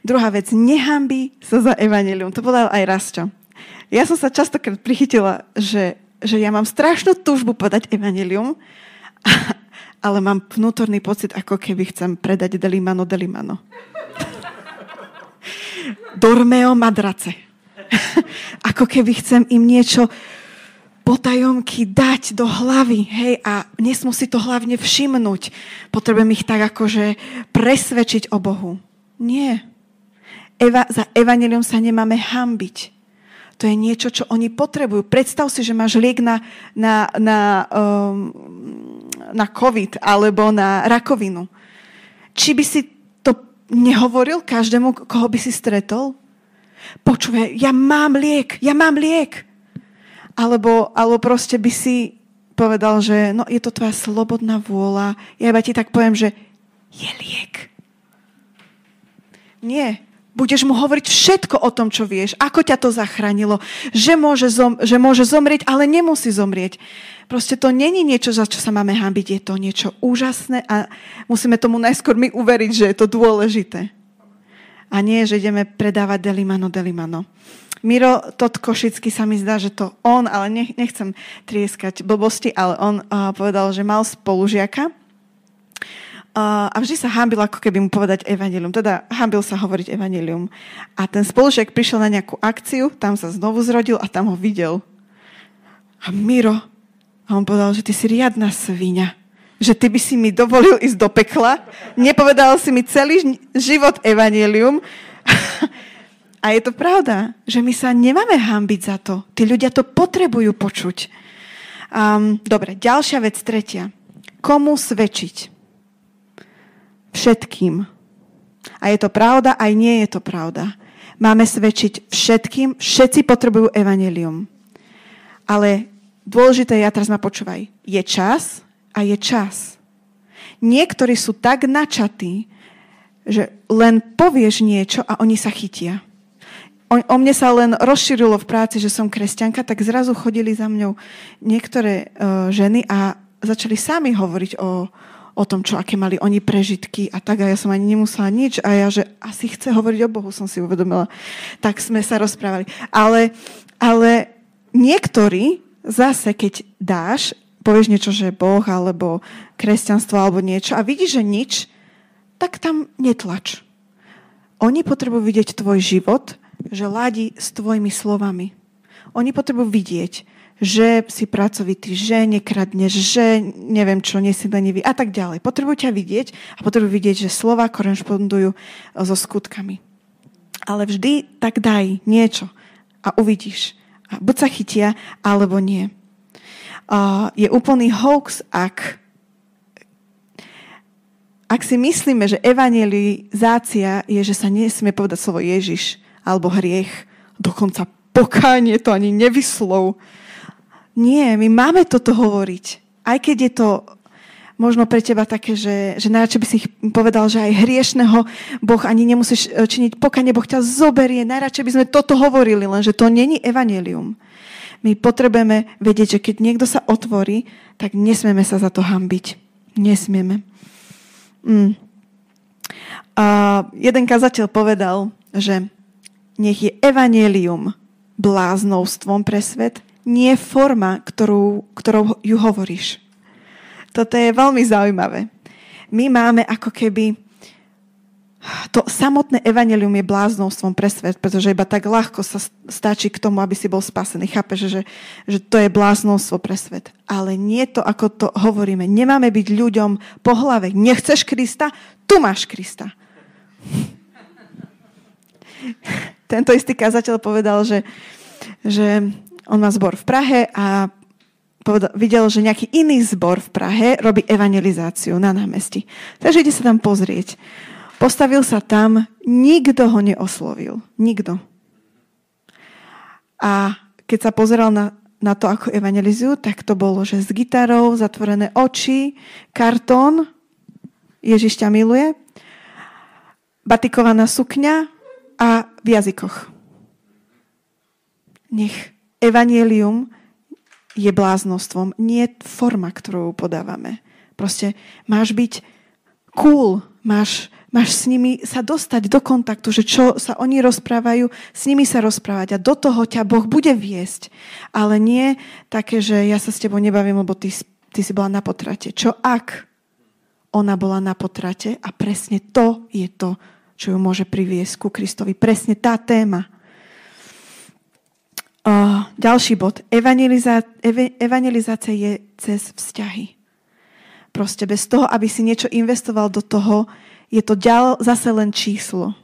Druhá vec, nehambi sa za evanelium. To povedal aj Rasťo. Ja som sa častokrát prichytila, že, že ja mám strašnú túžbu podať evanelium, ale mám vnútorný pocit, ako keby chcem predať Delimano Delimano. Dormeo madrace. ako keby chcem im niečo potajomky dať do hlavy, hej, a nesmú si to hlavne všimnúť. Potrebujem ich tak akože presvedčiť o Bohu. Nie. Eva, za evanelium sa nemáme hambiť. To je niečo, čo oni potrebujú. Predstav si, že máš liek na, na, na, um, na COVID alebo na rakovinu. Či by si to nehovoril každému, koho by si stretol? Počúvaj, ja mám liek, ja mám liek. Alebo, alebo proste by si povedal, že no, je to tvoja slobodná vôľa. Ja iba ti tak poviem, že je liek. Nie. Budeš mu hovoriť všetko o tom, čo vieš, ako ťa to zachránilo, že môže, zom, že môže zomrieť, ale nemusí zomrieť. Proste to není niečo, za čo sa máme hambiť. Je to niečo úžasné a musíme tomu najskôr my uveriť, že je to dôležité. A nie, že ideme predávať delimano, delimano. Miro Tot Košický sa mi zdá, že to on, ale nechcem trieskať blbosti, ale on uh, povedal, že mal spolužiaka a vždy sa hábil ako keby mu povedať evanilium. Teda hábil sa hovoriť evanilium. A ten spolužiak prišiel na nejakú akciu, tam sa znovu zrodil a tam ho videl. A Miro, a on povedal, že ty si riadna svinia že ty by si mi dovolil ísť do pekla, nepovedal si mi celý život evanilium A je to pravda, že my sa nemáme hambiť za to. Tí ľudia to potrebujú počuť. Um, dobre, ďalšia vec, tretia. Komu svedčiť? Všetkým. A je to pravda, aj nie je to pravda. Máme svedčiť všetkým, všetci potrebujú evanelium. Ale dôležité je, a teraz ma počúvaj, je čas a je čas. Niektorí sú tak načatí, že len povieš niečo a oni sa chytia o, o mne sa len rozšírilo v práci, že som kresťanka, tak zrazu chodili za mňou niektoré uh, ženy a začali sami hovoriť o, o tom, čo aké mali oni prežitky a tak a ja som ani nemusela nič a ja, že asi chce hovoriť o Bohu, som si uvedomila. Tak sme sa rozprávali. Ale, ale niektorí zase, keď dáš, povieš niečo, že Boh alebo kresťanstvo alebo niečo a vidíš, že nič, tak tam netlač. Oni potrebujú vidieť tvoj život že ladí s tvojimi slovami. Oni potrebujú vidieť, že si pracovitý, že nekradneš, že neviem čo, nie si lenivý a tak ďalej. Potrebujú ťa vidieť a potrebujú vidieť, že slova korešpondujú so skutkami. Ale vždy tak daj niečo a uvidíš. A buď sa chytia, alebo nie. Uh, je úplný hoax, ak ak si myslíme, že evangelizácia je, že sa nesmie povedať slovo Ježiš, alebo hriech, dokonca pokánie to ani nevyslov. Nie, my máme toto hovoriť. Aj keď je to možno pre teba také, že, že najradšej by si povedal, že aj hriešného Boh ani nemusíš e, činiť pokanie, Boh ťa zoberie. Najradšej by sme toto hovorili, lenže to není evanelium. My potrebujeme vedieť, že keď niekto sa otvorí, tak nesmieme sa za to hambiť. Nesmieme. Mm. A jeden kazateľ povedal, že nech je evanelium bláznovstvom pre svet, nie forma, ktorú, ktorou ju hovoríš. Toto je veľmi zaujímavé. My máme ako keby to samotné evanelium je bláznovstvom pre svet, pretože iba tak ľahko sa stačí k tomu, aby si bol spasený. Chápeš, že, že to je bláznovstvo pre svet. Ale nie to, ako to hovoríme. Nemáme byť ľuďom po hlave. Nechceš Krista? Tu máš Krista. Tento istý kazateľ povedal, že, že on má zbor v Prahe a povedal, videl, že nejaký iný zbor v Prahe robí evangelizáciu na námestí. Takže ide sa tam pozrieť. Postavil sa tam, nikto ho neoslovil. Nikto. A keď sa pozeral na, na to, ako evangelizujú, tak to bolo, že s gitarou, zatvorené oči, kartón, Ježiš ťa miluje, batikovaná sukňa a v jazykoch. Nech evanielium je bláznostvom, nie forma, ktorú podávame. Proste máš byť cool, máš Máš s nimi sa dostať do kontaktu, že čo sa oni rozprávajú, s nimi sa rozprávať a do toho ťa Boh bude viesť. Ale nie také, že ja sa s tebou nebavím, lebo ty, ty si bola na potrate. Čo ak ona bola na potrate a presne to je to, čo ju môže priviesť ku Kristovi. Presne tá téma. Uh, ďalší bod. Evangeliza- ev- evangelizácia je cez vzťahy. Proste bez toho, aby si niečo investoval do toho, je to ďal, zase len číslo.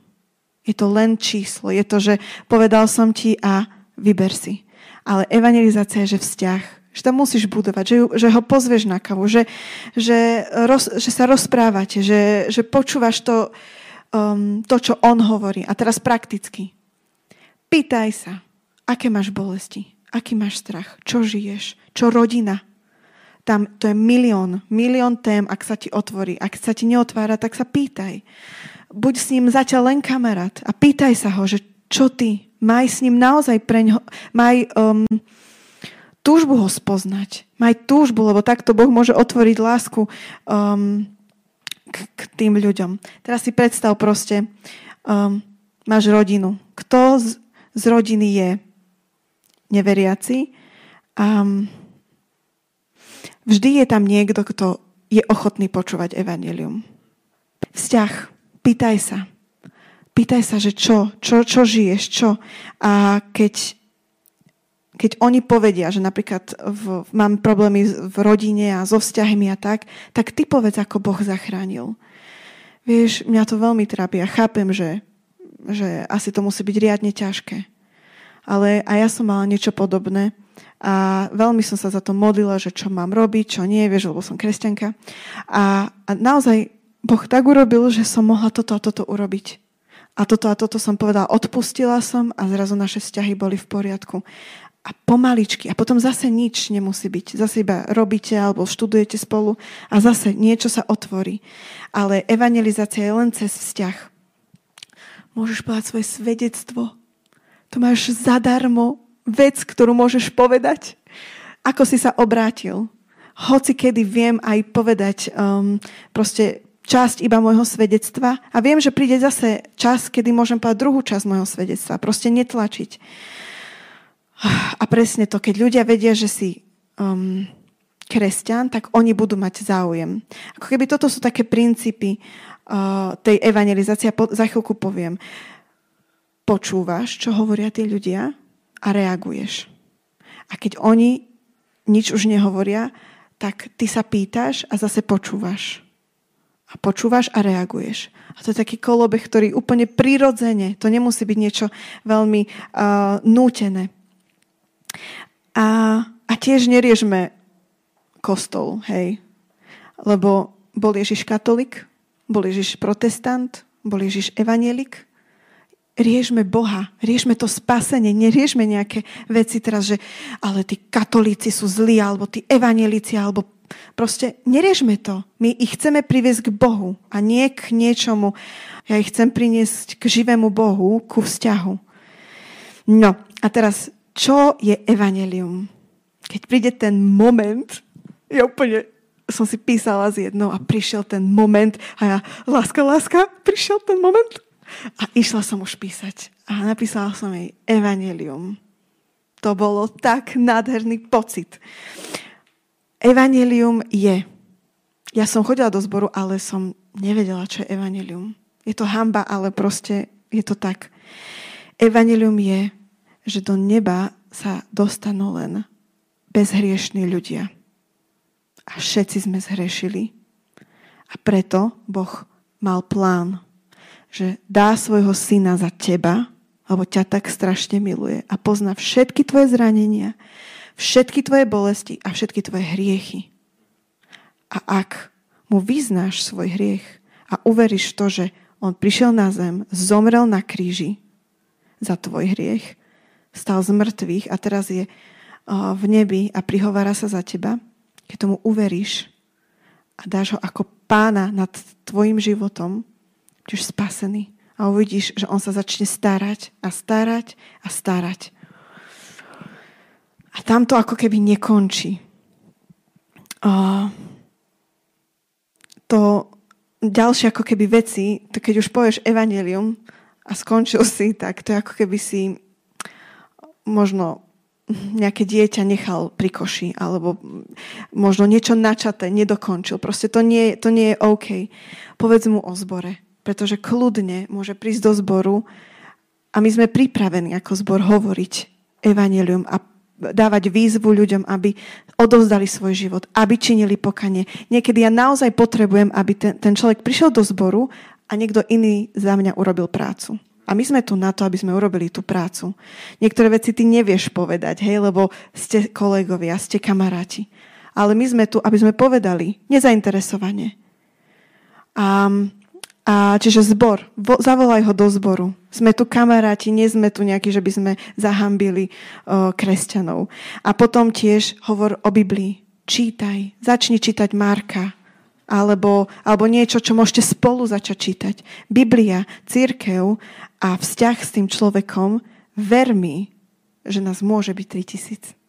Je to len číslo. Je to, že povedal som ti a vyber si. Ale evangelizácia je, že vzťah. Že tam musíš budovať, že, že ho pozveš na kavu, že, že, roz, že sa rozprávate, že, že počúvaš to, um, to, čo on hovorí. A teraz prakticky. Pýtaj sa, aké máš bolesti, aký máš strach, čo žiješ, čo rodina, tam to je milión, milión tém, ak sa ti otvorí. Ak sa ti neotvára, tak sa pýtaj. Buď s ním zatiaľ len kamarát a pýtaj sa ho, že čo ty? Maj s ním naozaj preň, maj um, túžbu ho spoznať. Maj túžbu, lebo takto Boh môže otvoriť lásku um, k, k tým ľuďom. Teraz si predstav proste, um, máš rodinu. Kto z, z rodiny je neveriaci? Um, Vždy je tam niekto, kto je ochotný počúvať evanelium. Vzťah. Pýtaj sa. Pýtaj sa, že čo, čo, čo žiješ, čo. A keď, keď oni povedia, že napríklad v, mám problémy v rodine a so vzťahmi a tak, tak ty povedz, ako Boh zachránil. Vieš, mňa to veľmi trápi a chápem, že, že asi to musí byť riadne ťažké. Ale aj ja som mala niečo podobné a veľmi som sa za to modlila, že čo mám robiť, čo nie, vieš, lebo som kresťanka. A, a naozaj Boh tak urobil, že som mohla toto a toto urobiť. A toto a toto som povedala, odpustila som a zrazu naše vzťahy boli v poriadku. A pomaličky. A potom zase nič nemusí byť. Zase iba robíte alebo študujete spolu a zase niečo sa otvorí. Ale evangelizácia je len cez vzťah. Môžeš povedať svoje svedectvo. To máš zadarmo vec, ktorú môžeš povedať? Ako si sa obrátil? Hoci kedy viem aj povedať um, proste časť iba môjho svedectva a viem, že príde zase čas, kedy môžem povedať druhú časť môjho svedectva. Proste netlačiť. A presne to, keď ľudia vedia, že si um, kresťan, tak oni budú mať záujem. Ako keby toto sú také princípy uh, tej evangelizácie. Po, za chvíľku poviem. Počúvaš, čo hovoria tí ľudia? a reaguješ. A keď oni nič už nehovoria, tak ty sa pýtaš a zase počúvaš. A počúvaš a reaguješ. A to je taký kolobeh, ktorý úplne prirodzene, to nemusí byť niečo veľmi uh, nútené. A, a tiež neriežme kostol, hej. Lebo bol Ježiš katolik, bol Ježiš protestant, bol Ježiš evanielik, riešme Boha, riešme to spasenie, neriešme nejaké veci teraz, že ale tí katolíci sú zlí, alebo tí evanelici, alebo proste neriešme to. My ich chceme priviesť k Bohu a nie k niečomu. Ja ich chcem priniesť k živému Bohu, ku vzťahu. No a teraz čo je evanelium? Keď príde ten moment, ja úplne som si písala z jednou a prišiel ten moment a ja, láska, láska, prišiel ten moment a išla som už písať a napísala som jej evanelium. To bolo tak nádherný pocit. Evanelium je. Ja som chodila do zboru, ale som nevedela, čo je evanelium. Je to hamba, ale proste je to tak. Evanelium je, že do neba sa dostanú len bezhriešní ľudia. A všetci sme zhrešili. A preto Boh mal plán, že dá svojho syna za teba, lebo ťa tak strašne miluje a pozná všetky tvoje zranenia, všetky tvoje bolesti a všetky tvoje hriechy. A ak mu vyznáš svoj hriech a uveríš to, že on prišiel na zem, zomrel na kríži za tvoj hriech, stal z mŕtvych a teraz je v nebi a prihovára sa za teba, keď tomu uveríš a dáš ho ako pána nad tvojim životom, budeš spasený a uvidíš, že on sa začne starať a starať a starať. A tam to ako keby nekončí. A to ďalšie ako keby veci, to keď už povieš evanelium a skončil si, tak to je ako keby si možno nejaké dieťa nechal pri koši, alebo možno niečo načaté, nedokončil. Proste to nie, to nie je OK. Povedz mu o zbore, pretože kľudne môže prísť do zboru a my sme pripravení ako zbor hovoriť evanelium a dávať výzvu ľuďom, aby odovzdali svoj život, aby činili pokanie. Niekedy ja naozaj potrebujem, aby ten, ten človek prišiel do zboru a niekto iný za mňa urobil prácu. A my sme tu na to, aby sme urobili tú prácu. Niektoré veci ty nevieš povedať, hej, lebo ste kolegovia, ste kamaráti. Ale my sme tu, aby sme povedali, nezainteresovane. A, a čiže zbor, vo, zavolaj ho do zboru. Sme tu kamaráti, nie sme tu nejakí, že by sme zahambili o, kresťanov. A potom tiež hovor o Biblii. Čítaj, začni čítať Marka, alebo, alebo niečo, čo môžete spolu začať čítať. Biblia, církev a vzťah s tým človekom, ver mi, že nás môže byť 3000.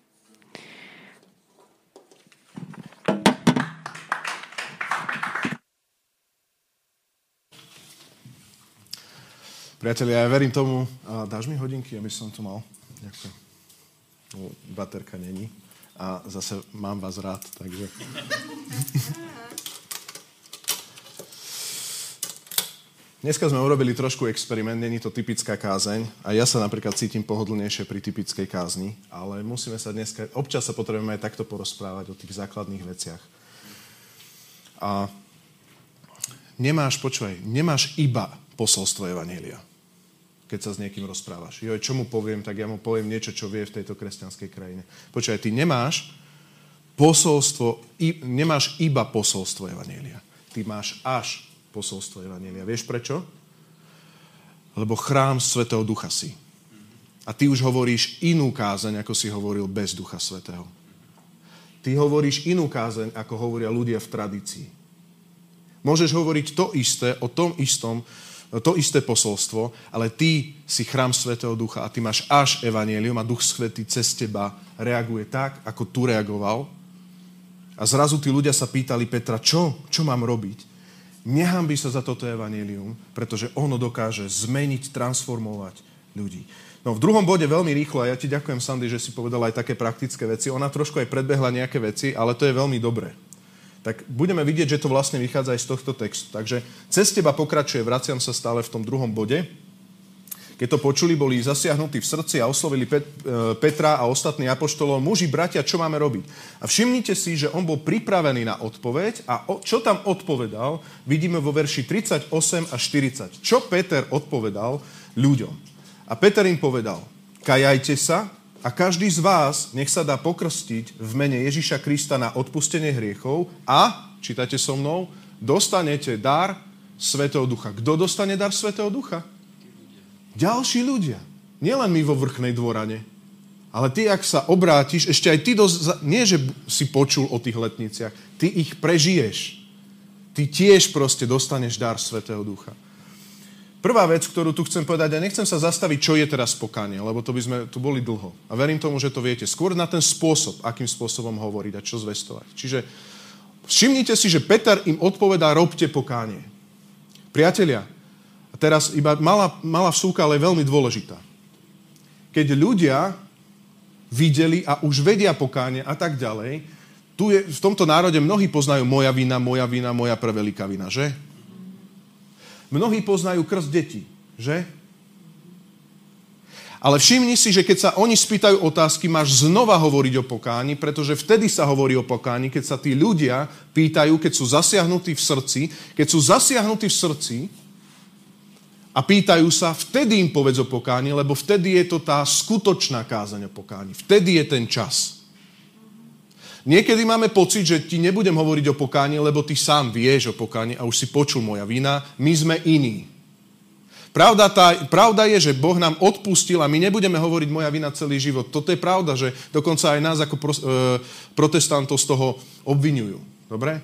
Priatelia, ja verím tomu, a dáš mi hodinky, aby som tu mal? Ďakujem. No, baterka není. A zase mám vás rád, takže... Dneska sme urobili trošku experiment, není to typická kázeň a ja sa napríklad cítim pohodlnejšie pri typickej kázni, ale musíme sa dneska, občas sa potrebujeme aj takto porozprávať o tých základných veciach. A nemáš, počúvaj, nemáš iba posolstvo Evanielia, keď sa s niekým rozprávaš. Jo, čo mu poviem, tak ja mu poviem niečo, čo vie v tejto kresťanskej krajine. Počúvaj, ty nemáš posolstvo, nemáš iba posolstvo Evanielia. Ty máš až posolstvo Evanielia. Vieš prečo? Lebo chrám Svetého Ducha si. A ty už hovoríš inú kázeň, ako si hovoril bez Ducha Svetého. Ty hovoríš inú kázeň, ako hovoria ľudia v tradícii. Môžeš hovoriť to isté, o tom istom, to isté posolstvo, ale ty si chrám Svetého Ducha a ty máš až evanielium a Duch Svetý cez teba reaguje tak, ako tu reagoval. A zrazu tí ľudia sa pýtali Petra, čo? Čo mám robiť? Nehambí sa za toto evanílium, pretože ono dokáže zmeniť, transformovať ľudí. No v druhom bode veľmi rýchlo, a ja ti ďakujem, Sandy, že si povedala aj také praktické veci. Ona trošku aj predbehla nejaké veci, ale to je veľmi dobré. Tak budeme vidieť, že to vlastne vychádza aj z tohto textu. Takže cez teba pokračuje, vraciam sa stále v tom druhom bode. Keď to počuli, boli zasiahnutí v srdci a oslovili e, Petra a ostatní apoštolov, muži, bratia, čo máme robiť? A všimnite si, že on bol pripravený na odpoveď a čo tam odpovedal, vidíme vo verši 38 a 40. Čo Peter odpovedal ľuďom? A Peter im povedal, kajajte sa a každý z vás nech sa dá pokrstiť v mene Ježiša Krista na odpustenie hriechov a, čítate so mnou, dostanete dar Svetého Ducha. Kto dostane dar Svetého Ducha? Ďalší ľudia. Nielen my vo vrchnej dvorane. Ale ty, ak sa obrátiš, ešte aj ty, dosť, nie že si počul o tých letniciach, ty ich prežiješ. Ty tiež proste dostaneš dar Svetého Ducha. Prvá vec, ktorú tu chcem povedať, a nechcem sa zastaviť, čo je teraz pokánie, lebo to by sme tu boli dlho. A verím tomu, že to viete. Skôr na ten spôsob, akým spôsobom hovoriť a čo zvestovať. Čiže všimnite si, že Peter im odpovedá, robte pokánie. Priatelia, a teraz iba malá, malá vsúka, ale veľmi dôležitá. Keď ľudia videli a už vedia pokánie a tak ďalej, tu je, v tomto národe mnohí poznajú moja vina, moja vina, moja preveľká vina, že? Mnohí poznajú krst detí, že? Ale všimni si, že keď sa oni spýtajú otázky, máš znova hovoriť o pokáni, pretože vtedy sa hovorí o pokáni, keď sa tí ľudia pýtajú, keď sú zasiahnutí v srdci, keď sú zasiahnutí v srdci a pýtajú sa, vtedy im povedz o pokáni, lebo vtedy je to tá skutočná kázaň o pokáni. Vtedy je ten čas. Niekedy máme pocit, že ti nebudem hovoriť o pokáni, lebo ty sám vieš o pokáni a už si počul moja vina. My sme iní. Pravda, tá, pravda je, že Boh nám odpustil a my nebudeme hovoriť moja vina celý život. Toto je pravda, že dokonca aj nás ako pro, e, protestantov z toho obvinujú. Dobre?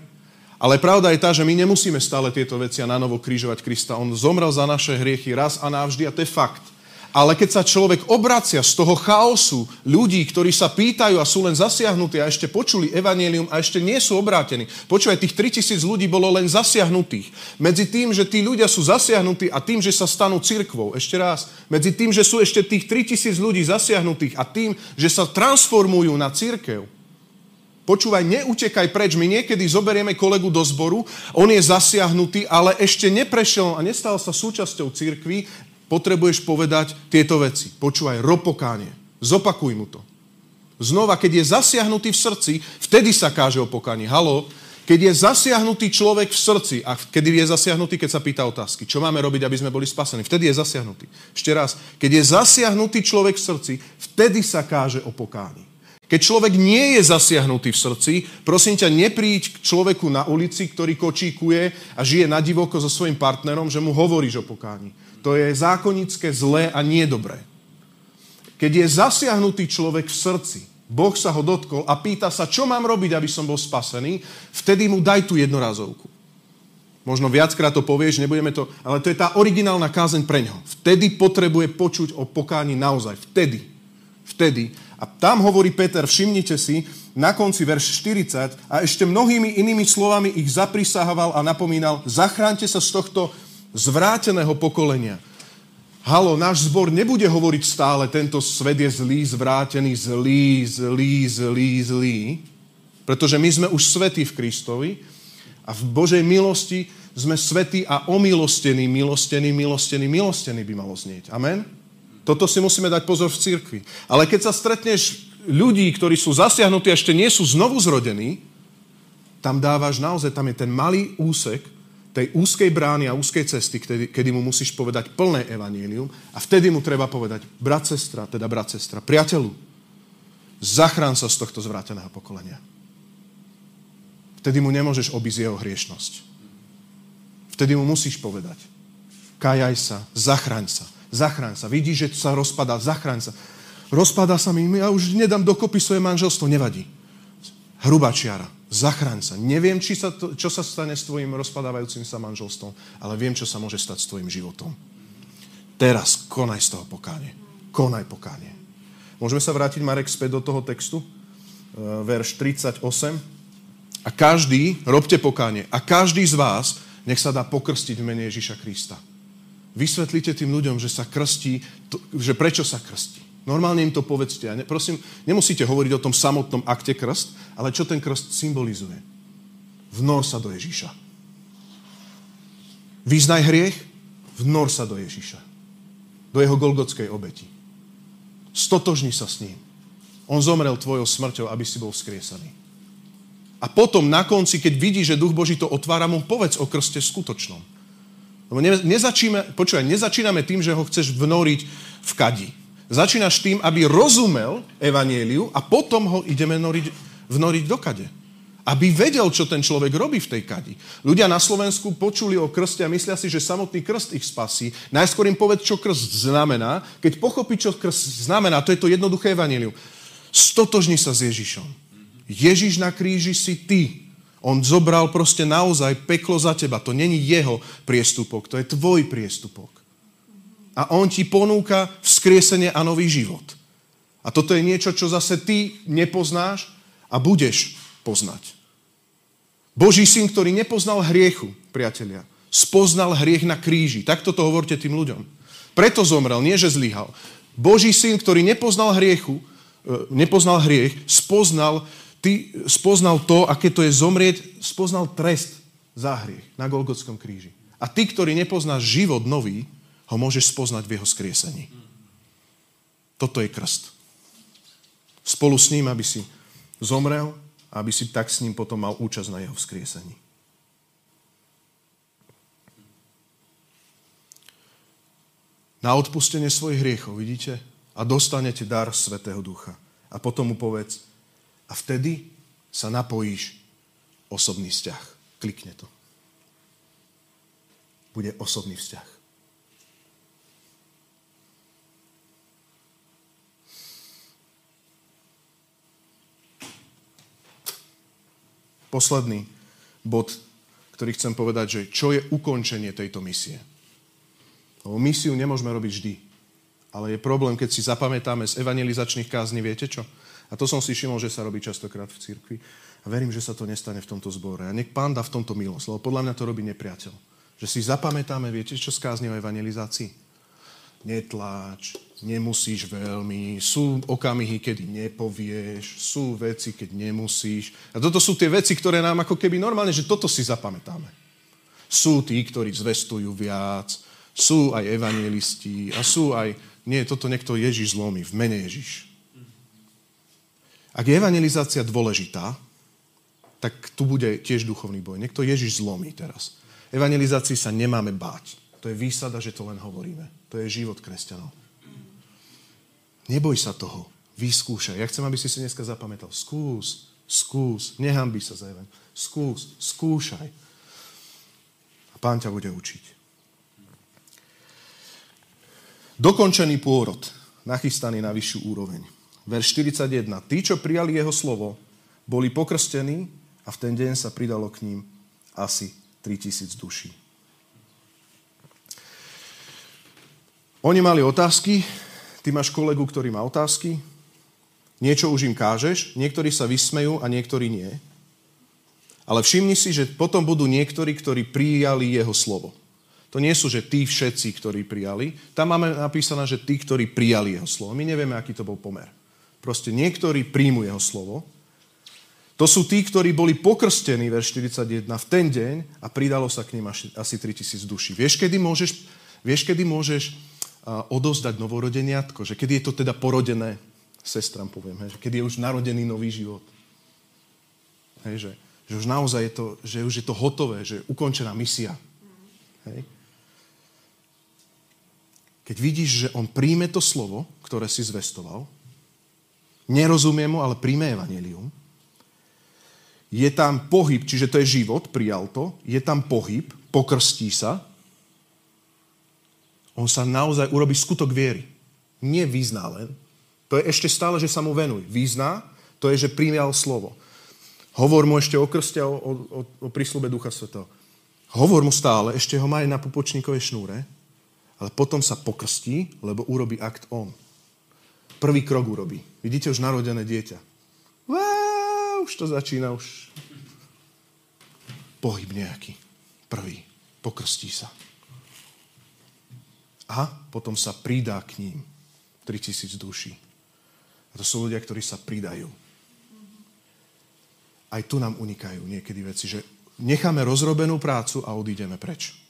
Ale pravda je tá, že my nemusíme stále tieto veci a na novo krížovať Krista. On zomrel za naše hriechy raz a navždy a to je fakt. Ale keď sa človek obracia z toho chaosu ľudí, ktorí sa pýtajú a sú len zasiahnutí a ešte počuli evanelium a ešte nie sú obrátení. Počúvaj, tých 3000 ľudí bolo len zasiahnutých. Medzi tým, že tí ľudia sú zasiahnutí a tým, že sa stanú cirkvou. Ešte raz. Medzi tým, že sú ešte tých 3000 ľudí zasiahnutých a tým, že sa transformujú na církev. Počúvaj, neutekaj preč. My niekedy zoberieme kolegu do zboru, on je zasiahnutý, ale ešte neprešiel a nestal sa súčasťou církvy potrebuješ povedať tieto veci. Počúvaj, ropokánie. Zopakuj mu to. Znova, keď je zasiahnutý v srdci, vtedy sa káže o pokánie. Halo, keď je zasiahnutý človek v srdci, a kedy je zasiahnutý, keď sa pýta otázky, čo máme robiť, aby sme boli spasení, vtedy je zasiahnutý. Ešte raz, keď je zasiahnutý človek v srdci, vtedy sa káže o pokáni. Keď človek nie je zasiahnutý v srdci, prosím ťa, nepríď k človeku na ulici, ktorý kočíkuje a žije na divoko so svojím partnerom, že mu hovoríš o pokáni. To je zákonické zlé a nie dobré. Keď je zasiahnutý človek v srdci, Boh sa ho dotkol a pýta sa, čo mám robiť, aby som bol spasený, vtedy mu daj tú jednorazovku. Možno viackrát to povieš, nebudeme to... Ale to je tá originálna kázeň pre ňo. Vtedy potrebuje počuť o pokáni naozaj. Vtedy. Vtedy. A tam hovorí Peter, všimnite si, na konci verš 40 a ešte mnohými inými slovami ich zaprisahoval a napomínal, zachránte sa z tohto zvráteného pokolenia. Halo, náš zbor nebude hovoriť stále, tento svet je zlý, zvrátený, zlý, zlý, zlý, zlý, pretože my sme už svetí v Kristovi a v Božej milosti sme svetí a omilostení, milostení, milostení, milostení by malo znieť. Amen? Toto si musíme dať pozor v cirkvi. Ale keď sa stretneš ľudí, ktorí sú zasiahnutí a ešte nie sú znovu zrodení, tam dávaš naozaj, tam je ten malý úsek, tej úzkej brány a úzkej cesty, kedy, kedy mu musíš povedať plné evanílium a vtedy mu treba povedať, brat, sestra, teda brat, sestra, priateľu, zachrán sa z tohto zvráteného pokolenia. Vtedy mu nemôžeš obísť jeho hriešnosť. Vtedy mu musíš povedať, kajaj sa, zachraň sa, zachraň sa. Vidíš, že sa rozpadá, zachraň sa. Rozpadá sa mi, ja už nedám dokopy svoje manželstvo, nevadí. Hrubá čiara Zachráň sa. Neviem, či sa to, čo sa stane s tvojim rozpadávajúcim sa manželstvom, ale viem, čo sa môže stať s tvojim životom. Teraz konaj z toho pokánie. Konaj pokánie. Môžeme sa vrátiť, Marek, späť do toho textu? E, verš 38. A každý, robte pokánie, a každý z vás nech sa dá pokrstiť v mene Ježiša Krista. Vysvetlite tým ľuďom, že sa krstí, že prečo sa krstí. Normálne im to povedzte. A ne, prosím, nemusíte hovoriť o tom samotnom akte krst, ale čo ten krst symbolizuje. Vnor sa do Ježíša. Význaj hriech, vnor sa do Ježíša. Do jeho golgotskej obeti. Stotožni sa s ním. On zomrel tvojou smrťou, aby si bol vzkriesaný. A potom na konci, keď vidí, že Duch Boží to otvára, mu povedz o krste skutočnom. Lebo nezačíname, počúvaj, nezačíname tým, že ho chceš vnoriť v kadi Začínaš tým, aby rozumel evanieliu a potom ho ideme noriť, vnoriť do kade. Aby vedel, čo ten človek robí v tej kadi. Ľudia na Slovensku počuli o krste a myslia si, že samotný krst ich spasí. Najskôr im povedz, čo krst znamená. Keď pochopí, čo krst znamená, to je to jednoduché evanílium. Stotožni sa s Ježišom. Ježiš na kríži si ty. On zobral proste naozaj peklo za teba. To není jeho priestupok, to je tvoj priestupok. A on ti ponúka vzkriesenie a nový život. A toto je niečo, čo zase ty nepoznáš a budeš poznať. Boží syn, ktorý nepoznal hriechu, priatelia, spoznal hriech na kríži. Takto to hovorte tým ľuďom. Preto zomrel, nie že zlyhal. Boží syn, ktorý nepoznal hriechu, e, nepoznal hriech, spoznal, ty, spoznal to, aké to je zomrieť, spoznal trest za hriech na Golgotskom kríži. A ty, ktorý nepoznáš život nový, ho môžeš spoznať v jeho skriesení. Toto je krst. Spolu s ním, aby si zomrel a aby si tak s ním potom mal účasť na jeho vzkriesení. Na odpustenie svojich hriechov, vidíte? A dostanete dar Svetého Ducha. A potom mu povedz, a vtedy sa napojíš osobný vzťah. Klikne to bude osobný vzťah. Posledný bod, ktorý chcem povedať, že čo je ukončenie tejto misie. Lebo misiu nemôžeme robiť vždy. Ale je problém, keď si zapamätáme z evangelizačných kázni, viete čo? A to som si všimol, že sa robí častokrát v cirkvi. A verím, že sa to nestane v tomto zbore. A nech pán dá v tomto milosť, lebo podľa mňa to robí nepriateľ. Že si zapamätáme, viete, čo skázni o evangelizácii? Netláč, nemusíš veľmi, sú okamihy, kedy nepovieš, sú veci, keď nemusíš. A toto sú tie veci, ktoré nám ako keby normálne, že toto si zapamätáme. Sú tí, ktorí zvestujú viac, sú aj evangelisti a sú aj, nie, toto niekto Ježiš zlomí, v mene Ježiš. Ak je evangelizácia dôležitá, tak tu bude tiež duchovný boj. Niekto Ježiš zlomí teraz. Evangelizácii sa nemáme báť. To je výsada, že to len hovoríme. To je život kresťanov. Neboj sa toho. Vyskúšaj. Ja chcem, aby si si dneska zapamätal. Skús, skús. Nehambi sa za evangelium. Skús, skúšaj. A pán ťa bude učiť. Dokončený pôrod. Nachystaný na vyššiu úroveň. Verš 41. Tí, čo prijali jeho slovo, boli pokrstení a v ten deň sa pridalo k ním asi 3000 duší. Oni mali otázky, ty máš kolegu, ktorý má otázky, niečo už im kážeš, niektorí sa vysmejú a niektorí nie. Ale všimni si, že potom budú niektorí, ktorí prijali jeho slovo. To nie sú, že tí všetci, ktorí prijali. Tam máme napísané, že tí, ktorí prijali jeho slovo. My nevieme, aký to bol pomer. Proste niektorí príjmu jeho slovo to sú tí, ktorí boli pokrstení, verš 41, v ten deň a pridalo sa k ním asi 3000 duší. Vieš, kedy môžeš, vieš, kedy môžeš odozdať novorodeniatko? Že kedy je to teda porodené, sestram poviem, hej, že kedy je už narodený nový život. Hej, že, že už naozaj je to, že už je to hotové, že je ukončená misia. Hej. Keď vidíš, že on príjme to slovo, ktoré si zvestoval, nerozumie mu, ale príjme evanelium, je tam pohyb, čiže to je život, prijal to, je tam pohyb, pokrstí sa, on sa naozaj urobí skutok viery. Nie vyzná len. To je ešte stále, že sa mu venuj. Vyzná, to je, že prijal slovo. Hovor mu ešte o krste, o, o, o prísľube Ducha Svetého. Hovor mu stále, ešte ho má aj na pupočníkovej šnúre, ale potom sa pokrstí, lebo urobí akt on. Prvý krok urobí. Vidíte už narodené dieťa. Uá! už to začína už pohyb nejaký. Prvý. Pokrstí sa. A potom sa pridá k ním 3000 duší. A to sú ľudia, ktorí sa pridajú. Aj tu nám unikajú niekedy veci, že necháme rozrobenú prácu a odídeme preč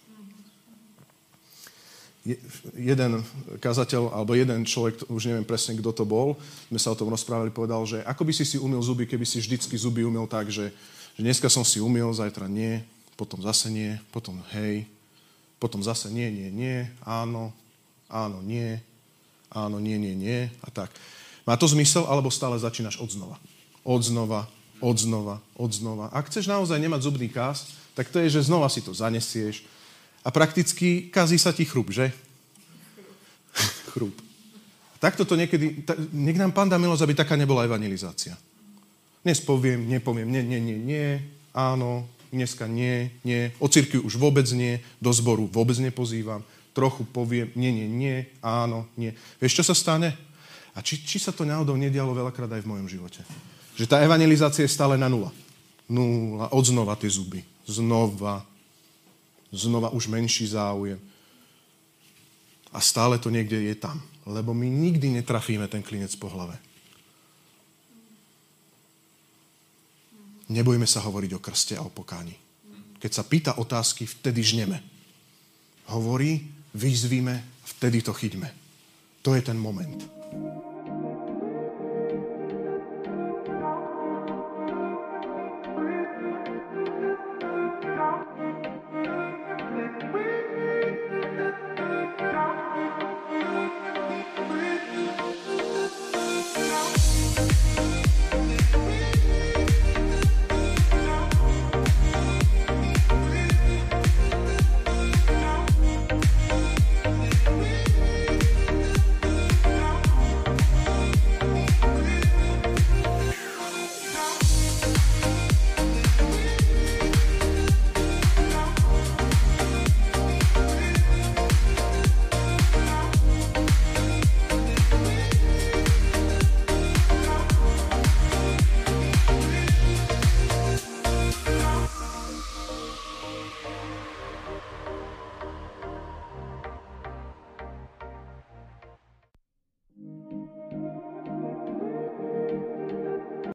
jeden kazateľ, alebo jeden človek, už neviem presne, kto to bol, sme sa o tom rozprávali, povedal, že ako by si si umil zuby, keby si vždycky zuby umil tak, že, že dneska som si umil, zajtra nie, potom zase nie, potom hej, potom zase nie, nie, nie, áno, áno, nie, áno, nie, nie, nie a tak. Má to zmysel, alebo stále začínaš od znova? Od znova, od znova, od znova. Ak chceš naozaj nemať zubný kás, tak to je, že znova si to zanesieš, a prakticky kazí sa ti chrup, že? chrup. Takto to niekedy, tak, nech nám pán dá milosť, aby taká nebola evangelizácia. Dnes poviem, nepoviem, nie, nie, nie, nie, áno, dneska nie, nie, o cirkvi už vôbec nie, do zboru vôbec nepozývam. trochu poviem, nie, nie, nie, áno, nie. Vieš, čo sa stane? A či, či sa to náhodou nedialo veľakrát aj v mojom živote? Že tá evangelizácia je stále na nula. Nula, odznova tie zuby. Znova, znova už menší záujem. A stále to niekde je tam. Lebo my nikdy netrafíme ten klinec po hlave. Nebojme sa hovoriť o krste a o pokáni. Keď sa pýta otázky, vtedy žneme. Hovorí, vyzvíme, vtedy to chyťme. To je ten moment.